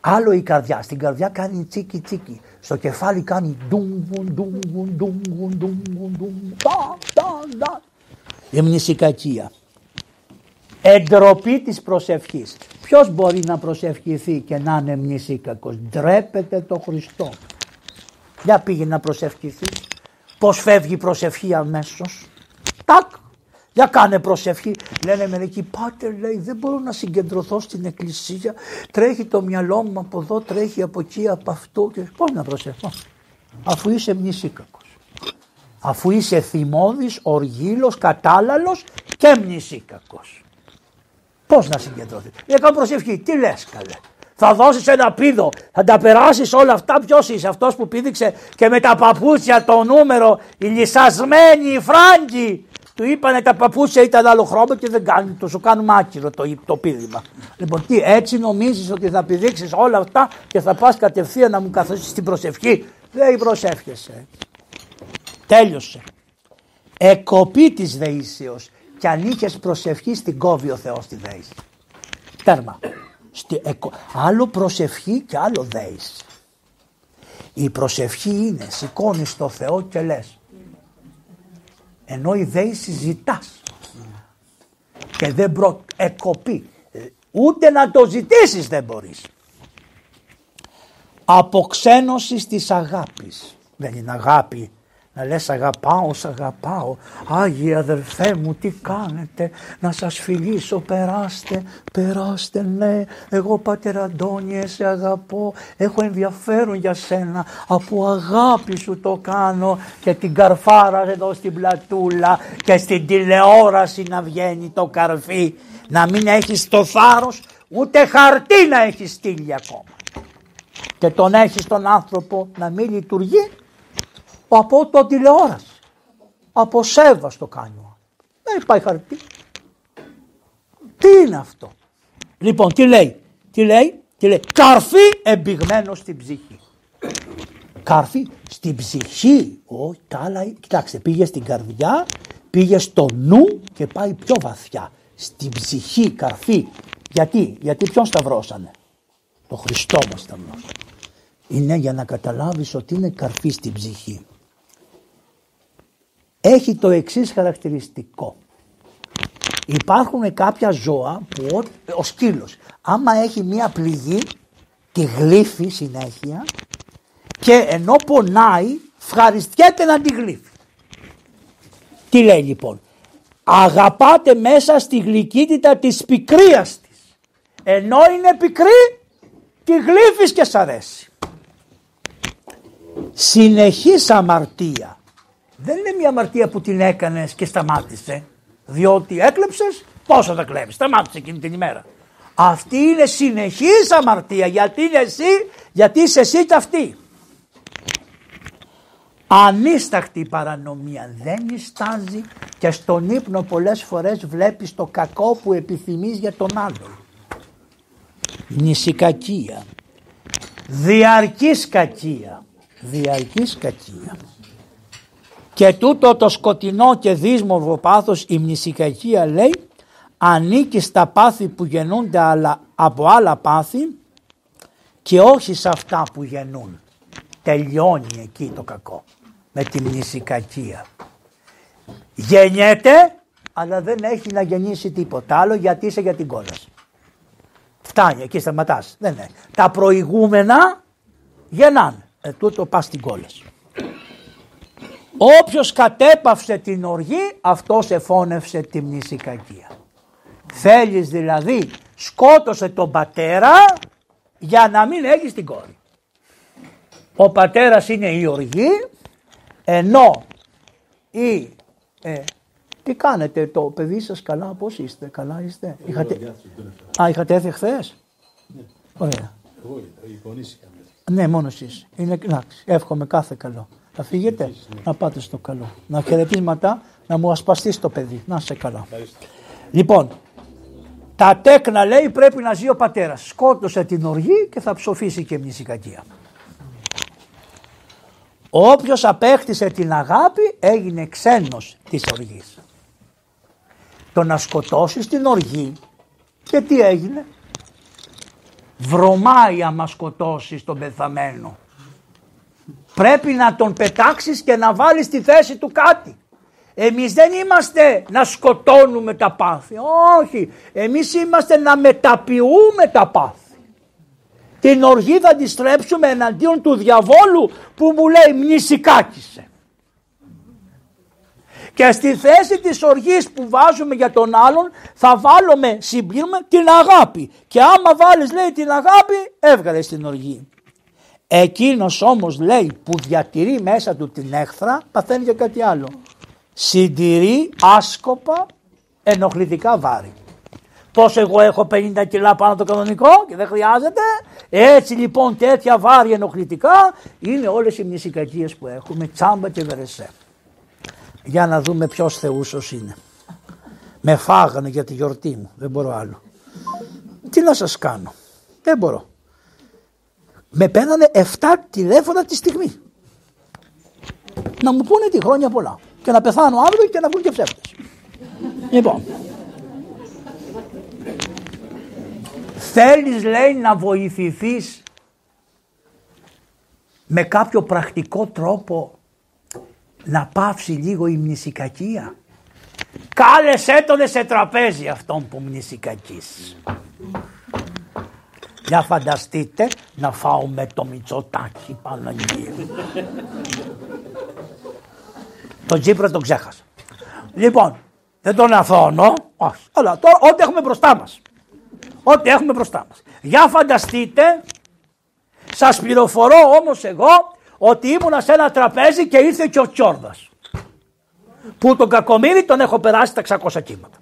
Άλλο η καρδιά. Στην καρδιά κάνει τσίκι τσίκι. Στο κεφάλι κάνει ντουμ ντουμ ντουμ ντουμ ντουμ Η μνησικακία εντροπή της προσευχής. Ποιος μπορεί να προσευχηθεί και να είναι μνησίκακος; Ντρέπεται το Χριστό. Για πήγε να προσευχηθεί. Πώς φεύγει η προσευχή αμέσως; Τάκ. Για κάνε προσευχή. Λένε μερικοί, πάτε λέει δεν μπορώ να συγκεντρωθώ στην εκκλησία. Τρέχει το μυαλό μου από εδώ, τρέχει από εκεί, από αυτό. Και πώς να προσευχώ; Αφού είσαι μνησίκακος. Αφού είσαι θυμώδης, οργήλος, κατάλαλος και μνησίκακος. Πώς να συγκεντρωθεί. Για κάνω προσευχή. Τι λες, καλέ. Θα δώσεις ένα πίδο, θα τα περάσεις όλα αυτά. Ποιος είσαι αυτός που πήδηξε και με τα παπούτσια το νούμερο, οι λυσασμένοι, οι φράγκοι. Του είπανε τα παπούτσια ήταν άλλο χρώμα και δεν κάνει, το σου κάνουν άκυρο το, το πείδημα. Λοιπόν, τι έτσι νομίζεις ότι θα πηδήξεις όλα αυτά και θα πας κατευθείαν να μου καθίσει στην προσευχή; Δεν προσεύχεσαι. Τέλειωσε. Εκοπή της δεήσεως και αν είχε προσευχή στην κόβει ο Θεός τη δέηση. Τέρμα. Στη, άλλο προσευχή και άλλο δέηση. Η προσευχή είναι σηκώνεις στο Θεό και λες. Ενώ η δέηση ζητάς. Και δεν προ... εκοπεί. Ούτε να το ζητήσεις δεν μπορείς. Αποξένωσης της αγάπης. Δεν είναι αγάπη να λες αγαπάω, σ' αγαπάω, Άγιοι αδερφέ μου τι κάνετε, να σας φιλήσω, περάστε, περάστε ναι, εγώ Πάτερ Αντώνιε σε αγαπώ, έχω ενδιαφέρον για σένα, από αγάπη σου το κάνω. Και την καρφάρα εδώ στην πλατούλα και στην τηλεόραση να βγαίνει το καρφί, να μην έχεις το θάρρος ούτε χαρτί να έχεις στείλει ακόμα. Και τον έχεις τον άνθρωπο να μην λειτουργεί από το τηλεόραση. Από σέβα το κάνει. Δεν υπάρχει χαρτί. Τι είναι αυτό; Λοιπόν τι λέει; Τι λέει; Τι λέει; Καρφί εμπηγμένο στην ψυχή. Καρφί στην ψυχή. Όχι τα άλλα. Κοιτάξτε πήγε στην καρδιά. Πήγε στο νου και πάει πιο βαθιά. Στην ψυχή καρφί. Γιατί; Γιατί ποιον σταυρώσανε; Το Χριστό μας σταυρώσανε. Είναι για να καταλάβεις ότι είναι καρφί στην ψυχή έχει το εξής χαρακτηριστικό. Υπάρχουν κάποια ζώα που ο σκύλος άμα έχει μία πληγή τη γλύφει συνέχεια και ενώ πονάει ευχαριστιέται να τη γλύφει. Τι λέει λοιπόν; Αγαπάτε μέσα στη γλυκύτητα της πικρίας της. Ενώ είναι πικρή τη γλύφεις και σ' αρέσει. Συνεχής αμαρτία. Δεν είναι μια αμαρτία που την έκανες και σταμάτησε. Διότι έκλεψες πόσο θα κλέβεις. Σταμάτησε εκείνη την ημέρα. Αυτή είναι συνεχής αμαρτία γιατί είναι εσύ, γιατί είσαι εσύ και αυτή. Ανίσταχτη παρανομία δεν ιστάζει και στον ύπνο πολλές φορές βλέπεις το κακό που επιθυμείς για τον άλλον. Νησικακία. Διαρκής κακία. Διαρκής κακία. Και τούτο το σκοτεινό και δύσμορφο πάθος η μνησικακία λέει ανήκει στα πάθη που γεννούνται από άλλα πάθη και όχι σε αυτά που γεννούν. Τελειώνει εκεί το κακό με τη μνησικακία. Γεννιέται αλλά δεν έχει να γεννήσει τίποτα άλλο γιατί είσαι για την κόλαση. Φτάνει εκεί σταματάς. Δεν είναι. Τα προηγούμενα γεννάνε. Ε, τούτο πας στην κόλαση. Όποιος κατέπαυσε την οργή αυτός εφώνευσε τη μνησικακία. Θέλεις δηλαδή σκότωσε τον πατέρα για να μην έχεις την κόρη. Ο πατέρας είναι η οργή ενώ η... Ε, τι κάνετε το παιδί σας καλά πώς είστε καλά είστε; Είχατε... Α είχατε έρθει χθες; Ναι. Ωραία. Εγώ Ναι μόνος εσείς. Είναι, εντάξει, εύχομαι κάθε καλό. Θα φύγετε ναι. να πάτε στο καλό. Να χαιρετίσματα να μου ασπαστεί το παιδί. Να σε καλά. Λοιπόν, τα τέκνα λέει πρέπει να ζει ο πατέρας. Σκότωσε την οργή και θα ψοφήσει και μια κακία. Όποιος απέκτησε την αγάπη έγινε ξένος της οργής. Το να σκοτώσεις την οργή και τι έγινε; Βρωμάει άμα σκοτώσεις τον πεθαμένο. Πρέπει να τον πετάξεις και να βάλεις στη θέση του κάτι. Εμείς δεν είμαστε να σκοτώνουμε τα πάθη. Όχι. Εμείς είμαστε να μεταποιούμε τα πάθη. Την οργή θα τη στρέψουμε εναντίον του διαβόλου που μου λέει μνησικάκησε. Και στη θέση της οργής που βάζουμε για τον άλλον θα βάλουμε συμπλήρωμα την αγάπη. Και άμα βάλεις λέει την αγάπη έβγαλες την οργή. Εκείνος όμως λέει που διατηρεί μέσα του την έχθρα παθαίνει για κάτι άλλο συντηρεί άσκοπα ενοχλητικά βάρη. Πώς εγώ έχω 50 κιλά πάνω το κανονικό και δεν χρειάζεται. Έτσι λοιπόν τέτοια βάρη ενοχλητικά είναι όλες οι μνησικακίες που έχουμε τσάμπα και βερεσέ. Για να δούμε ποιος θεούσος είναι. Με φάγανε για τη γιορτή μου. Δεν μπορώ άλλο. Τι να σας κάνω. Δεν μπορώ. Με παίρνανε 7 τηλέφωνα τη στιγμή. Να μου πούνε τη χρόνια πολλά και να πεθάνω αύριο και να βγουν και ψεύτες. λοιπόν, θέλεις λέει να βοηθηθείς με κάποιο πρακτικό τρόπο να πάυσει λίγο η μνησικακία; Κάλεσέ τον σε τραπέζι αυτόν που μνησικακείς. Για φανταστείτε να φάω με το μυτσοτάκι Παναγία. Τον Τσίπρα τον ξέχασα. Λοιπόν, δεν τον αθώνω, όχι. Αλλά τώρα ό,τι έχουμε μπροστά μας. Ό,τι έχουμε μπροστά μας. Για φανταστείτε, σας πληροφορώ όμως εγώ ότι ήμουνα σε ένα τραπέζι και ήρθε και ο Τσόρδας. Που τον κακομίρι τον έχω περάσει τα 600 κύματα.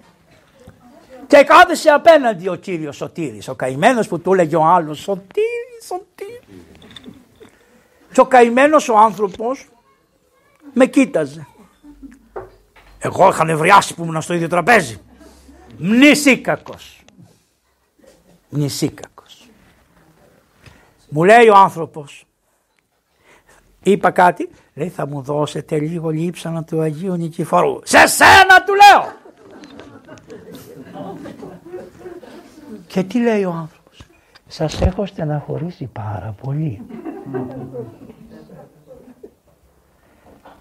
Και κάθεσε απέναντι ο κύριος Σωτήρης, ο καημένος που του έλεγε ο άλλος Σωτήρη, Σωτήρη. Και ο καημένος ο άνθρωπος με κοίταζε. Εγώ είχα νευριάσει που ήμουν στο ίδιο τραπέζι. Μνησίκακος. Μνησίκακος. Μου λέει ο άνθρωπος. Είπα κάτι. Λέει θα μου δώσετε λίγο λείψανα του Αγίου Νικηφόρου. Σε σένα του λέω. Και τι λέει ο άνθρωπος; Σας έχω στεναχωρήσει πάρα πολύ.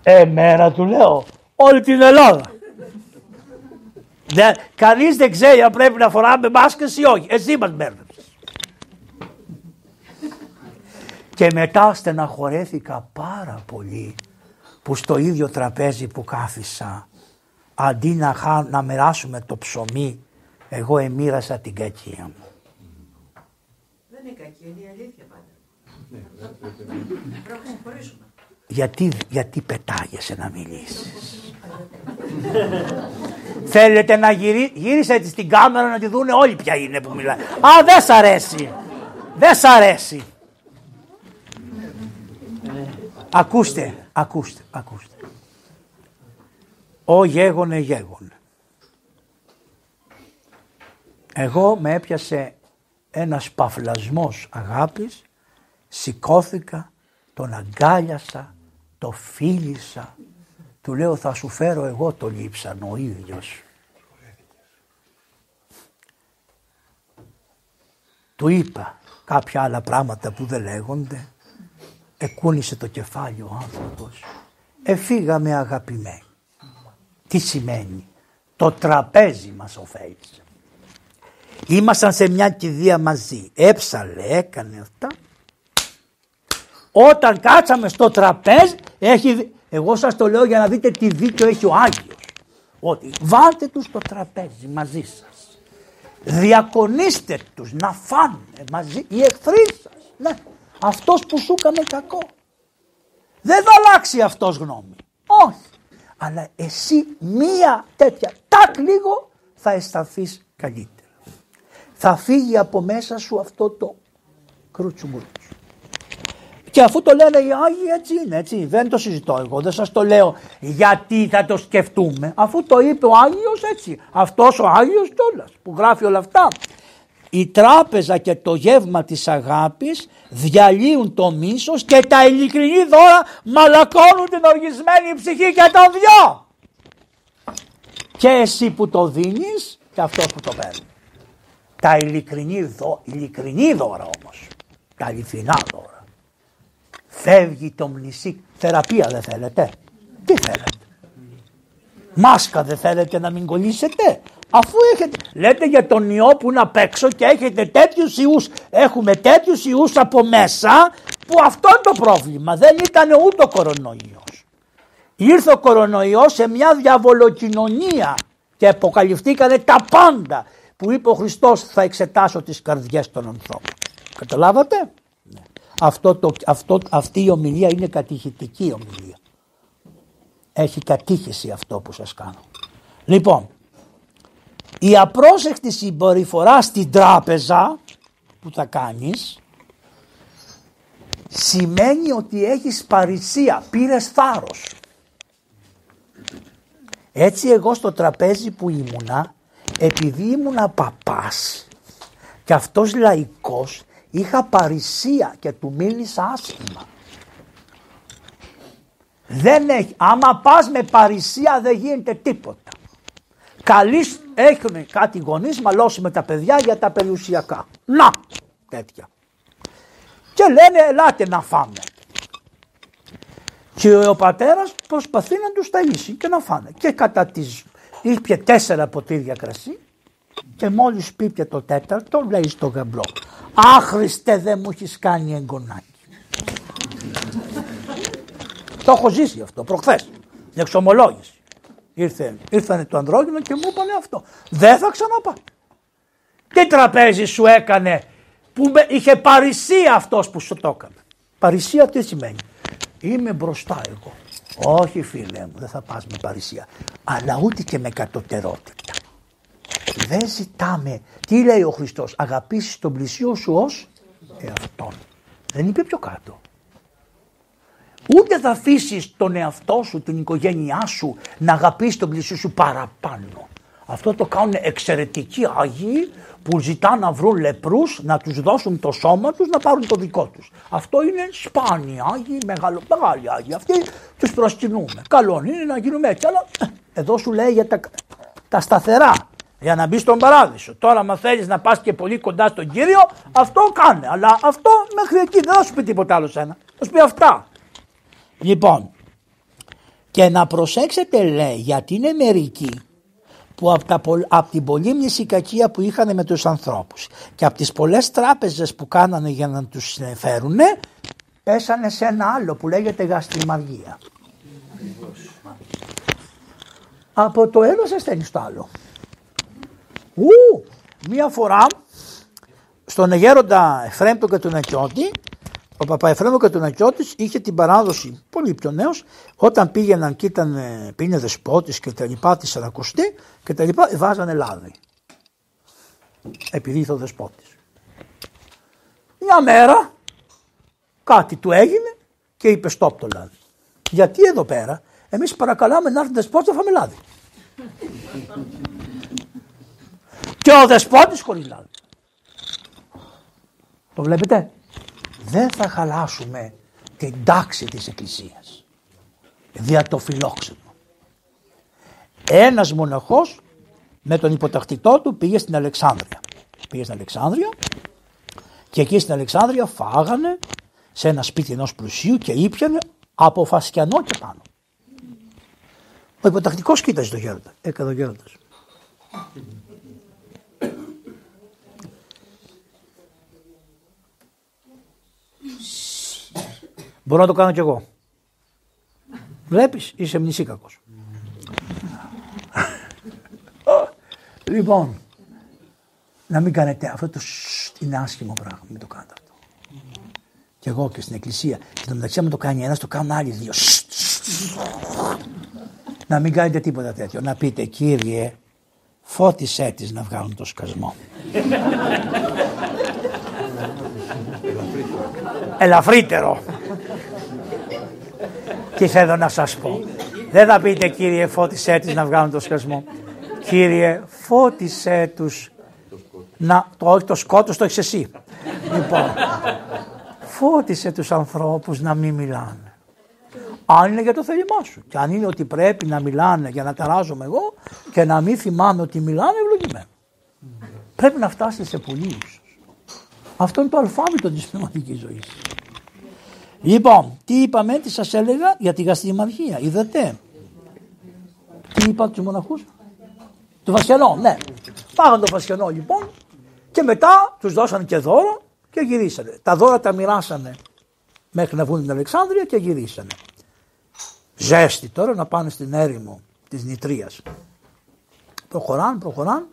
Εμένα του λέω όλη την Ελλάδα. Δεν, κανείς δεν ξέρει αν πρέπει να φοράμε μάσκες ή όχι. Εσύ μας μπέρδεψες. Και μετά στεναχωρέθηκα πάρα πολύ που στο ίδιο τραπέζι που κάθισα αντί να, χά, να μοιράσουμε το ψωμί, εγώ εμοίρασα την κακία μου. Δεν είναι κακία, είναι η αλήθεια πάντα. Πρέπει να χωρίσουμε. Γιατί, γιατί πετάγεσαι να μιλήσεις; Θέλετε να γυρί... γύρισε έτσι στην κάμερα να τη δούνε όλοι ποια είναι που μιλάει. Α, δεν σ' αρέσει. Δεν σ' αρέσει. Ακούστε, ακούστε, ακούστε. Ο γέγονε γέγονε. Εγώ με έπιασε ένας παφλασμός αγάπης, σηκώθηκα, τον αγκάλιασα, το φίλησα, του λέω θα σου φέρω εγώ το λείψανο ο ίδιος. Του είπα κάποια άλλα πράγματα που δεν λέγονται, εκούνησε το κεφάλι ο άνθρωπος. Εφήγαμε αγαπημένοι. Τι σημαίνει; Το τραπέζι μας ωφέλησε. Ήμασταν σε μια κηδεία μαζί. Έψαλε, έκανε αυτά. Όταν κάτσαμε στο τραπέζι, έχει, εγώ σας το λέω για να δείτε τι δίκιο έχει ο Άγιος. Ότι βάλτε τους στο τραπέζι μαζί σας. Διακονίστε τους να φάνε μαζί οι εχθροί σας. Ναι, αυτός που σου έκανε κακό. Δεν θα αλλάξει αυτός γνώμη. Όχι. Αλλά εσύ μία τέτοια τάκ λίγο θα αισθανθείς καλύτερα. Θα φύγει από μέσα σου αυτό το κρούτσου Και αφού το λένε οι Άγιοι έτσι είναι έτσι. Δεν το συζητώ εγώ. Δεν σας το λέω γιατί θα το σκεφτούμε. Αφού το είπε ο Άγιος έτσι. Αυτός ο Άγιος κιόλας που γράφει όλα αυτά η τράπεζα και το γεύμα της αγάπης διαλύουν το μίσος και τα ειλικρινή δώρα μαλακώνουν την οργισμένη ψυχή και τον δυο. Και εσύ που το δίνεις και αυτός που το παίρνεις. Τα ειλικρινή, δω, ειλικρινή δώρα όμως. Τα αληθινά δώρα. Φεύγει το μνησί. Θεραπεία δεν θέλετε. Τι θέλετε. Μάσκα δεν θέλετε να μην κολλήσετε. Αφού έχετε, λέτε για τον ιό που είναι απ' έξω και έχετε τέτοιους ιούς, έχουμε τέτοιους ιούς από μέσα που αυτό είναι το πρόβλημα. Δεν ήταν ούτε ο κορονοϊός. Ήρθε ο κορονοϊός σε μια διαβολοκοινωνία και αποκαλυφθήκανε τα πάντα που είπε ο Χριστός θα εξετάσω τις καρδιές των ανθρώπων. Καταλάβατε; Ναι. Αυτό το, αυτό, αυτή η ομιλία είναι κατηχητική ομιλία. Έχει κατήχηση αυτό που σας κάνω. Λοιπόν, η απρόσεκτη συμπεριφορά στην τράπεζα που θα κάνεις σημαίνει ότι έχεις παρησία, πήρες θάρρος. Έτσι εγώ στο τραπέζι που ήμουνα, επειδή ήμουνα παπάς και αυτός λαϊκός, είχα παρησία και του μίλησα άσχημα. Δεν έχει, άμα πας με παρησία δεν γίνεται τίποτα. Καλή έχουν κάτι γονείς μαλώσει με τα παιδιά για τα περιουσιακά. Να, τέτοια. Και λένε ελάτε να φάμε. Και ο πατέρας προσπαθεί να τους ταΐσει και να φάνε. Και κατά τις ήπια τέσσερα ποτήρια κρασί και μόλις πήπια το τέταρτο λέει στο γαμπρό «Άχρηστε δεν μου έχεις κάνει εγγονάκι». το έχω ζήσει αυτό προχθές, εξομολόγηση. Ήρθε, ήρθανε το ανδρόγυνο και μου είπανε αυτό. Δεν θα ξαναπά. Τι τραπέζι σου έκανε που είχε παρησία αυτός που σου το έκανε. Παρησία τι σημαίνει; Είμαι μπροστά εγώ. Όχι φίλε μου δεν θα πας με παρησία. Αλλά ούτε και με κατωτερότητα. Δεν ζητάμε. Τι λέει ο Χριστός. Αγαπήσεις τον πλησίο σου ως εαυτόν. Δεν είπε πιο κάτω. Ούτε θα αφήσεις τον εαυτό σου, την οικογένειά σου να αγαπήσει τον πλησίο σου παραπάνω. Αυτό το κάνουν εξαιρετικοί Άγιοι που ζητά να βρουν λεπρούς, να τους δώσουν το σώμα τους, να πάρουν το δικό τους. Αυτό είναι σπάνιοι Άγιοι, μεγάλο, μεγάλοι Άγιοι. Αυτοί τους προσκυνούμε. Καλό είναι να γίνουμε έτσι, αλλά ε, εδώ σου λέει για τα, τα σταθερά, για να μπει στον παράδεισο. Τώρα, αν θέλεις να πας και πολύ κοντά στον κύριο, αυτό κάνε. Αλλά αυτό μέχρι εκεί δεν θα σου πει τίποτα άλλο σένα. Θα σου πει αυτά. Λοιπόν, και να προσέξετε λέει γιατί είναι μερικοί που από, τα, από την πολύ μνησικακία που είχαν με τους ανθρώπους και από τις πολλές τράπεζες που κάνανε για να τους φέρουν πέσανε σε ένα άλλο που λέγεται γαστριμαργία. από το ένα σε στέλνει στο άλλο. Ου, μία φορά στον Αγέροντα Εφραίμ του Κατουνακιώτη, ο Παπα Εφραίμ του είχε την παράδοση, πολύ πιο νέος, όταν πήγαιναν και ήταν πίνε δεσπότης και τα λοιπά, τη Σαρακοστή και τα λοιπά, βάζανε λάδι. Επειδή ήρθε ο δεσπότης. Μια μέρα κάτι του έγινε και είπε stop το λάδι. Γιατί εδώ πέρα εμείς παρακαλάμε να έρθει δεσπότης να φάμε λάδι. και ο δεσπότης χωρίς λάδι. Το βλέπετε; Δεν θα χαλάσουμε την τάξη της Εκκλησίας. Δια το φιλόξενο. Ένας μοναχός με τον υποτακτητό του πήγε στην Αλεξάνδρεια. Πήγε στην Αλεξάνδρεια και εκεί στην Αλεξάνδρεια φάγανε σε ένα σπίτι ενός πλουσίου και ήπιανε από φασκιανό και πάνω. Ο υποτακτικός κοίταζε το γέροντα. Έκανε ο γέροντας. Μπορώ να το κάνω κι εγώ. Βλέπεις, είσαι μνησίκακος. λοιπόν, να μην κάνετε αυτό το είναι άσχημο πράγμα, μην το κάνετε αυτό. Κι εγώ και στην εκκλησία. Και το μεταξύ μου το κάνει ένας, το κάνουν άλλοι δύο. να μην κάνετε τίποτα τέτοιο. Να πείτε, κύριε, φώτισέ της να βγάλουν το σκασμό. Ελαφρύτερο. Τι θέλω να σας πω. Δεν θα πείτε κύριε φώτισέ τις να βγάλουν το σκασμό. Κύριε φώτισέ τους να, το, όχι το σκότος το έχεις εσύ. λοιπόν, φώτισε τους ανθρώπους να μην μιλάνε. Αν είναι για το θέλημά σου. Και αν είναι ότι πρέπει να μιλάνε για να ταράζομαι εγώ και να μην θυμάμαι ότι μιλάνε, ευλογημένο. Πρέπει να φτάσεις σε πολύ Αυτό είναι το αλφάβητο της πνευματικής ζωής. Λοιπόν, τι είπαμε, τι σας έλεγα για τη γαστριμαρχία. Είδατε; Τι είπα τους μοναχούς; Το Βασιανό, ναι. Φάγαν το Βασιανό λοιπόν και μετά τους δώσαν και δώρο και γυρίσανε. Τα δώρα τα μοιράσανε μέχρι να βγουν την Αλεξάνδρεια και γυρίσανε. Ζέστη τώρα να πάνε στην έρημο της Νητρίας. Προχωράν, προχωράν,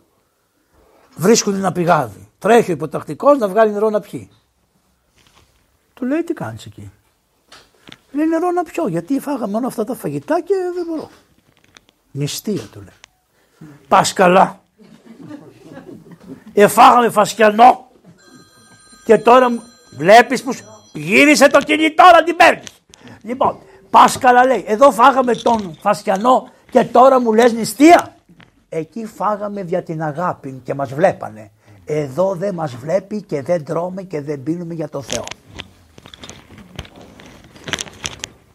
βρίσκουν ένα πηγάδι. Τρέχει ο υποτακτικός να βγάλει νερό να πιει. Του λέει τι κάνεις εκεί; Λέει νερό να πιω γιατί φάγαμε όλα αυτά τα φαγητά και δεν μπορώ. Νηστεία του λέει. Πας καλά. Εφάγαμε φασκιανό και τώρα βλέπεις που γύρισε το κινητό να την παίρνεις. Λοιπόν, πας καλά λέει, εδώ φάγαμε τον φασκιανό και τώρα μου λες νηστεία. Εκεί φάγαμε για την αγάπη και μας βλέπανε. Εδώ δεν μας βλέπει και δεν τρώμε και δεν πίνουμε για το Θεό.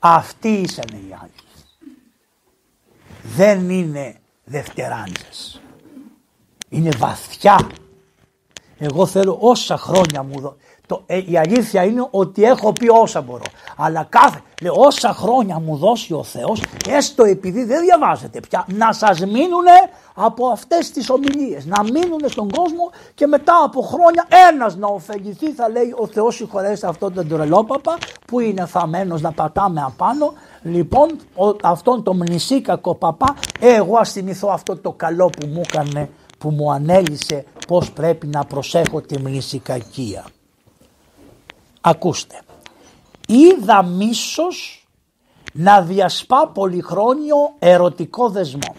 Αυτοί ήσαν οι άλλοι. Δεν είναι δευτεράντζες. Είναι βαθιά εγώ θέλω όσα χρόνια μου δω. Το, ε, η αλήθεια είναι ότι έχω πει όσα μπορώ. Αλλά κάθε, λέω, όσα χρόνια μου δώσει ο Θεός, έστω επειδή δεν διαβάζετε πια, να σας μείνουν από αυτές τις ομιλίες. Να μείνουν στον κόσμο και μετά από χρόνια ένας να ωφεληθεί θα λέει ο Θεός συγχωρέσει αυτόν τον τρελόπαπα που είναι θαμένος να πατάμε απάνω. Λοιπόν ο, αυτόν τον μνησίκακο παπά, εγώ ας θυμηθώ αυτό το καλό που μου έκανε που μου ανέλησε πώς πρέπει να προσέχω τη μνησικακία. Ακούστε. Είδα μίσος να διασπά πολυχρόνιο ερωτικό δεσμό.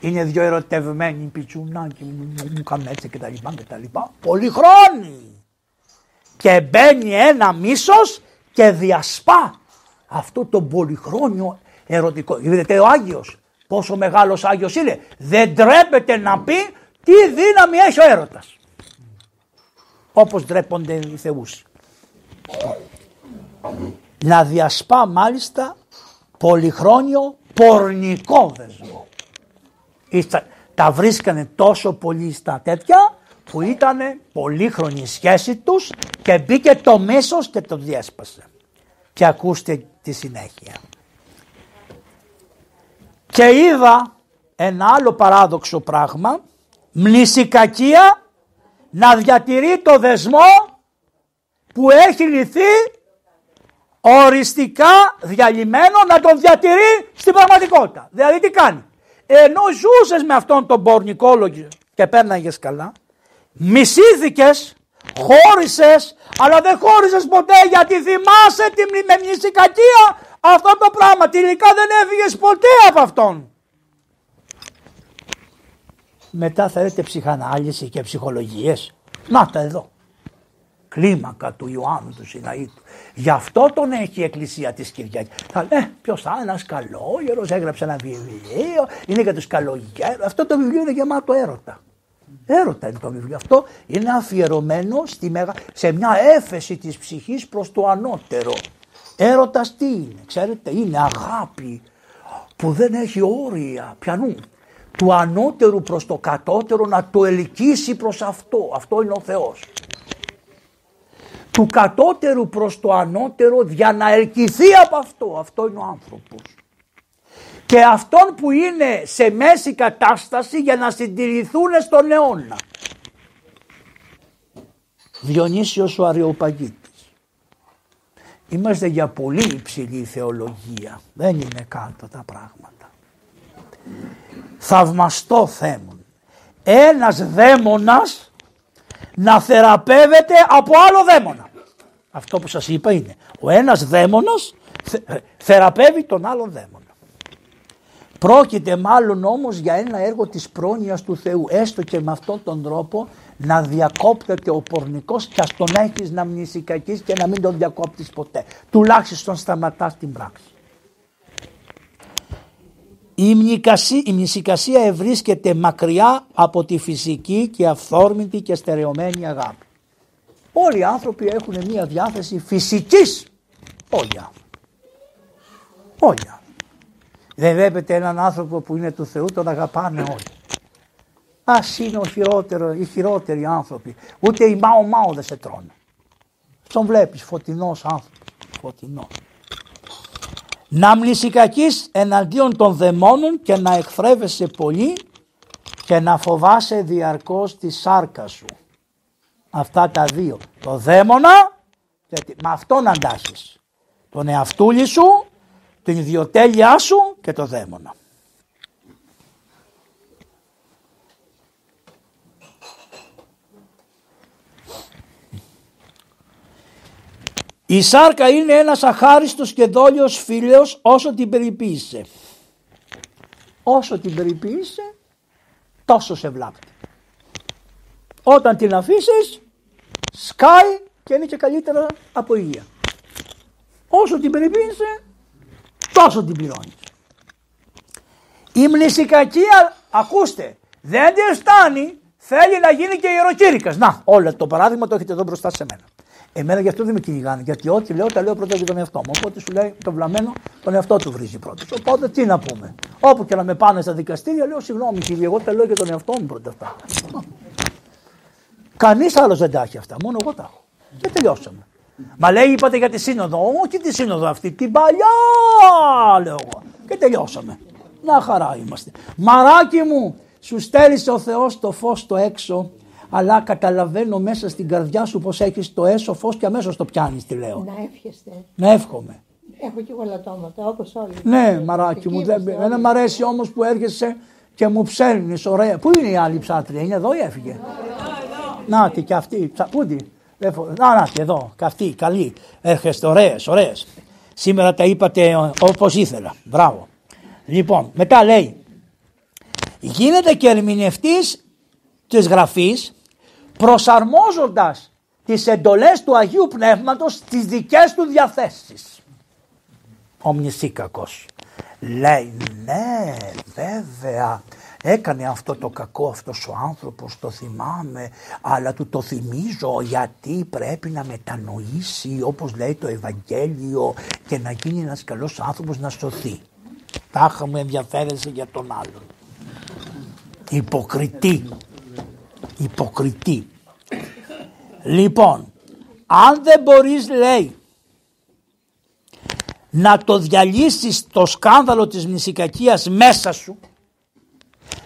Είναι δυο ερωτευμένοι πιτσουνάκι μου, μου κάνουν έτσι και τα λοιπά και τα λοιπά. Πολυχρόνι. Και μπαίνει ένα μίσος και διασπά αυτό το πολυχρόνιο ερωτικό. Είδατε ο Άγιος πόσο μεγάλος Άγιος είναι. Δεν τρέπεται να πει τι δύναμη έχει ο έρωτας. Όπως ντρέπονται οι θεούς. Να διασπά μάλιστα πολυχρόνιο πορνικό δεσμό. Τα βρίσκανε τόσο πολύ στα τέτοια που ήταν πολύχρονη η σχέση τους και μπήκε το μέσος και το διέσπασε. Και ακούστε τη συνέχεια. Και είδα ένα άλλο παράδοξο πράγμα, μνησικακία να διατηρεί το δεσμό που έχει λυθεί οριστικά διαλυμένο να τον διατηρεί στην πραγματικότητα. Δηλαδή τι κάνει; Ενώ ζούσες με αυτόν τον πορνικόλογο και πέρναγες καλά, μισήθηκες, χώρισες, αλλά δεν χώρισες ποτέ γιατί θυμάσαι τη με κακία αυτό το πράγμα. Τελικά δεν έφυγες ποτέ από αυτόν. Μετά θέλετε ψυχανάλυση και ψυχολογίες. Να τα εδώ. Κλίμακα του Ιωάννου του Σιναήτου. Γι' αυτό τον έχει η Εκκλησία της Κυριακής. Θα λέει, ποιος θα είναι ένας καλόγερος, έγραψε ένα βιβλίο, είναι για τους καλογέρους. Αυτό το βιβλίο είναι γεμάτο έρωτα. Έρωτα είναι το βιβλίο αυτό. Είναι αφιερωμένο στη μεγα... σε μια έφεση της ψυχής προς το ανώτερο. Έρωτας τι είναι, ξέρετε, είναι αγάπη που δεν έχει όρια πιανού. Του ανώτερου προς το κατώτερο να το ελκύσει προς αυτό. Αυτό είναι ο Θεός. Του κατώτερου προς το ανώτερο για να ελκυθεί από αυτό. Αυτό είναι ο άνθρωπος και αυτόν που είναι σε μέση κατάσταση για να συντηρηθούν στον αιώνα. Διονύσιος ο Αριοπαγίτης. Είμαστε για πολύ υψηλή θεολογία. Δεν είναι κάτω τα πράγματα. Θαυμαστό θέμον. Ένας δαίμονας να θεραπεύεται από άλλο δαίμονα. Αυτό που σας είπα είναι ο ένας δαίμονας θεραπεύει τον άλλον δαίμονα. Πρόκειται μάλλον όμως για ένα έργο της πρόνοιας του Θεού. Έστω και με αυτόν τον τρόπο να διακόπτεται ο πορνικός και ας τον έχεις να μνησικακείς και να μην τον διακόπτεις ποτέ. Τουλάχιστον σταματάς την πράξη. Η, η μνησικασία ευρίσκεται μακριά από τη φυσική και αυθόρμητη και στερεωμένη αγάπη. Όλοι οι άνθρωποι έχουν μια διάθεση φυσικής. Όλοι οι άνθρωποι. Όλοι οι άνθρωποι. Δεν βλέπετε έναν άνθρωπο που είναι του Θεού, τον αγαπάνε όλοι. Α είναι ο χειρότερο, οι χειρότεροι άνθρωποι. Ούτε οι μάο μάο δεν σε τρώνε. Τον βλέπεις φωτεινός άνθρωπος. Φωτεινός. Να μνησικακείς εναντίον των δαιμόνων και να εκφρέβεσαι πολύ και να φοβάσαι διαρκώς τη σάρκα σου. Αυτά τα δύο. Το δαίμονα, με αυτόν αντάσεις. Τον εαυτούλη σου την ιδιοτέλειά σου και το δαίμονα. Η σάρκα είναι ένας αχάριστος και δόλιος φίλος όσο την περιποίησε. Όσο την περιποίησε τόσο σε βλάπτει. Όταν την αφήσεις σκάει και είναι και καλύτερα από υγεία. Όσο την περιποίησε τόσο την πληρώνεις. Η μνησικακία, ακούστε, δεν τη φτάνει, θέλει να γίνει και ιεροκήρυκας. Να, όλο το παράδειγμα το έχετε εδώ μπροστά σε μένα. Εμένα γι' αυτό δεν με κυνηγάνε, γιατί ό,τι λέω τα λέω πρώτα για τον εαυτό μου. Οπότε σου λέει το βλαμμένο τον εαυτό του βρίζει πρώτος. Οπότε τι να πούμε. Όπου και να με πάνε στα δικαστήρια, λέω συγγνώμη κύριε, εγώ τα λέω για τον εαυτό μου πρώτα αυτά. Κανείς άλλος δεν τα έχει αυτά, μόνο εγώ τα έχω. Και τελειώσαμε. Μα λέει είπατε για τη σύνοδο. Όχι τη σύνοδο αυτή, την παλιά λέω εγώ. Και τελειώσαμε. Να χαρά είμαστε. Μαράκι μου, σου στέλνεις ο Θεός το φως το έξω αλλά καταλαβαίνω μέσα στην καρδιά σου πως έχεις το έσω φως και αμέσως το πιάνεις τι λέω. Να εύχεστε. Να εύχομαι. Έχω και εγώ λατώματα όπως όλοι. Ναι μαράκι μου, δεν, δεν μ' αρέσει όμως που έρχεσαι και μου ψέρνεις ωραία. Πού είναι η άλλη ψάτρια, είναι εδώ ή έφυγε; Να τη και αυτή, πού να, να, και εδώ, καυτή, καλή. Έρχεστε, ωραίες, ωραίες. Σήμερα τα είπατε όπως ήθελα. Μπράβο. Λοιπόν, μετά λέει, γίνεται και ερμηνευτής της γραφής προσαρμόζοντας τις εντολές του Αγίου Πνεύματος στις δικές του διαθέσεις. Ομνησίκακος. Λέει ναι βέβαια Έκανε αυτό το κακό αυτός ο άνθρωπος, το θυμάμαι, αλλά του το θυμίζω γιατί πρέπει να μετανοήσει όπως λέει το Ευαγγέλιο και να γίνει ένας καλός άνθρωπος να σωθεί. Τάχα μου ενδιαφέρεσαι για τον άλλον. Υποκριτή. Υποκριτή. Λοιπόν, αν δεν μπορείς λέει να το διαλύσεις το σκάνδαλο της μνησικακίας μέσα σου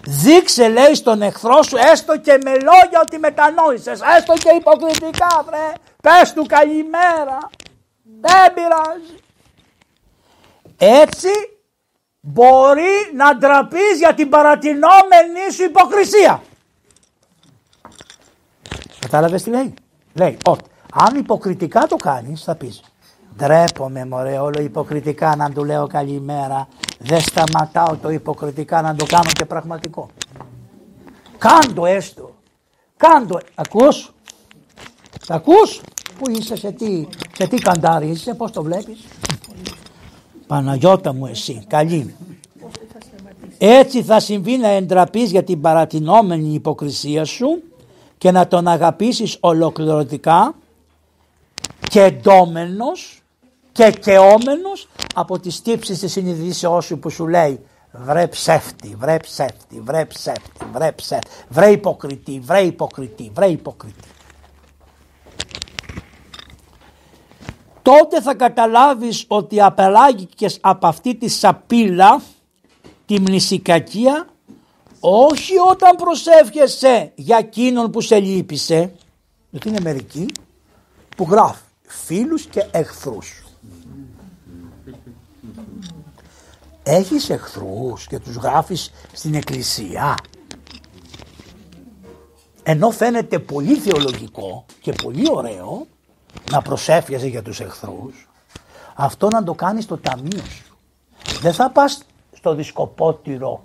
Δείξε λέει στον εχθρό σου έστω και με λόγια ότι μετανόησες, έστω και υποκριτικά βρε, πες του καλημέρα. Δεν πειράζει. Έτσι μπορεί να ντραπείς για την παρατηνόμενη σου υποκρισία. Κατάλαβες τι λέει; Λέει ότι αν υποκριτικά το κάνεις θα πεις ντρέπομαι μωρέ όλο υποκριτικά να του λέω καλημέρα. Δεν σταματάω το υποκριτικά να το κάνω και πραγματικό. Κάντο έστω. Κάντο. Ακούς; Ακούς; Πού είσαι, σε τι, σε τι καντάρι είσαι, πώς το βλέπεις; Παναγιώτα μου εσύ, καλή. Έτσι θα συμβεί να εντραπείς για την παρατηνόμενη υποκρισία σου και να τον αγαπήσεις ολοκληρωτικά και εντόμενος και κεόμενος από τις τύψεις της συνειδήσεώς σου που σου λέει βρε ψεύτη, βρε ψεύτη, βρε ψεύτη, βρε ψεύτη, βρε υποκριτή, βρε υποκριτή, βρε υποκριτή. τότε θα καταλάβεις ότι απελάγηκες από αυτή τη σαπίλα τη μνησικακία όχι όταν προσεύχεσαι για εκείνον που σε λύπησε γιατί είναι μερικοί που γράφει φίλους και εχθρούς έχεις εχθρούς και τους γράφεις στην εκκλησία ενώ φαίνεται πολύ θεολογικό και πολύ ωραίο να προσεύχεσαι για τους εχθρούς, αυτό να το κάνεις στο ταμείο σου. Δεν θα πας στο δισκοπότηρο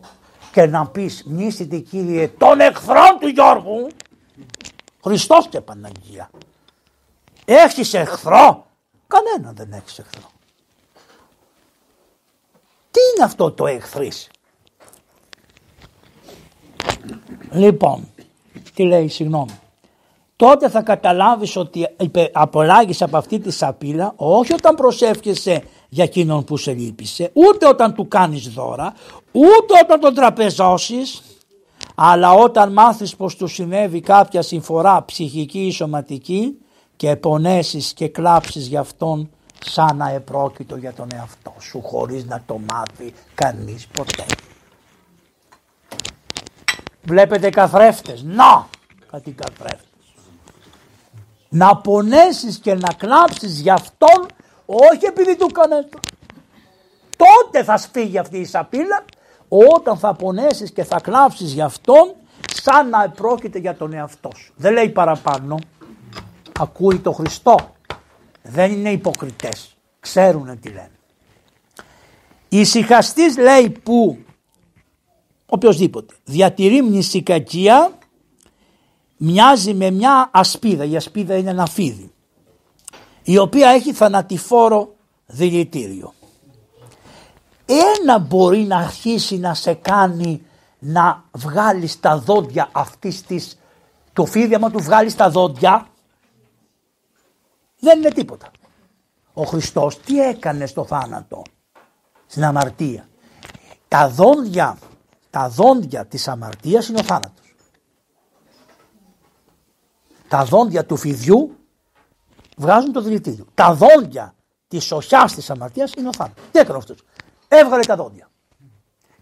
και να πεις μνήσετε κύριε των εχθρών του Γιώργου. Χριστός και Παναγία. Έχεις εχθρό; Κανένα δεν έχεις εχθρό. Τι είναι αυτό το εχθρής; Λοιπόν, τι λέει, συγγνώμη τότε θα καταλάβεις ότι απολάγεις από αυτή τη σαπίλα όχι όταν προσεύχεσαι για εκείνον που σε λύπησε, ούτε όταν του κάνεις δώρα, ούτε όταν τον τραπεζώσεις, αλλά όταν μάθεις πως του συνέβη κάποια συμφορά ψυχική ή σωματική και πονέσεις και κλάψεις για αυτόν σαν να επρόκειτο για τον εαυτό σου χωρίς να το μάθει κανείς ποτέ. Βλέπετε καθρέφτες; Να! Κάτι καθρέφτες να πονέσεις και να κλάψεις για αυτόν όχι επειδή του κάνες τότε θα σφίγγει αυτή η σαπίλα όταν θα πονέσεις και θα κλάψεις για αυτόν σαν να πρόκειται για τον εαυτό σου. Δεν λέει παραπάνω. Ακούει το Χριστό. Δεν είναι υποκριτές. Ξέρουν τι λένε. Η συχαστής λέει που οποιοδήποτε διατηρεί μνησικακία μοιάζει με μια ασπίδα, η ασπίδα είναι ένα φίδι, η οποία έχει θανατηφόρο δηλητήριο. Ένα μπορεί να αρχίσει να σε κάνει να βγάλεις τα δόντια αυτής της, το φίδι άμα του βγάλεις τα δόντια δεν είναι τίποτα. Ο Χριστός τι έκανε στο θάνατο, στην αμαρτία. Τα δόντια, τα δόντια της αμαρτίας είναι ο θάνατος τα δόντια του φιδιού βγάζουν το δηλητήριο. Τα δόντια της οχιάς της αμαρτίας είναι ο θάνατος. Τι έκανε αυτό. Έβγαλε τα δόντια.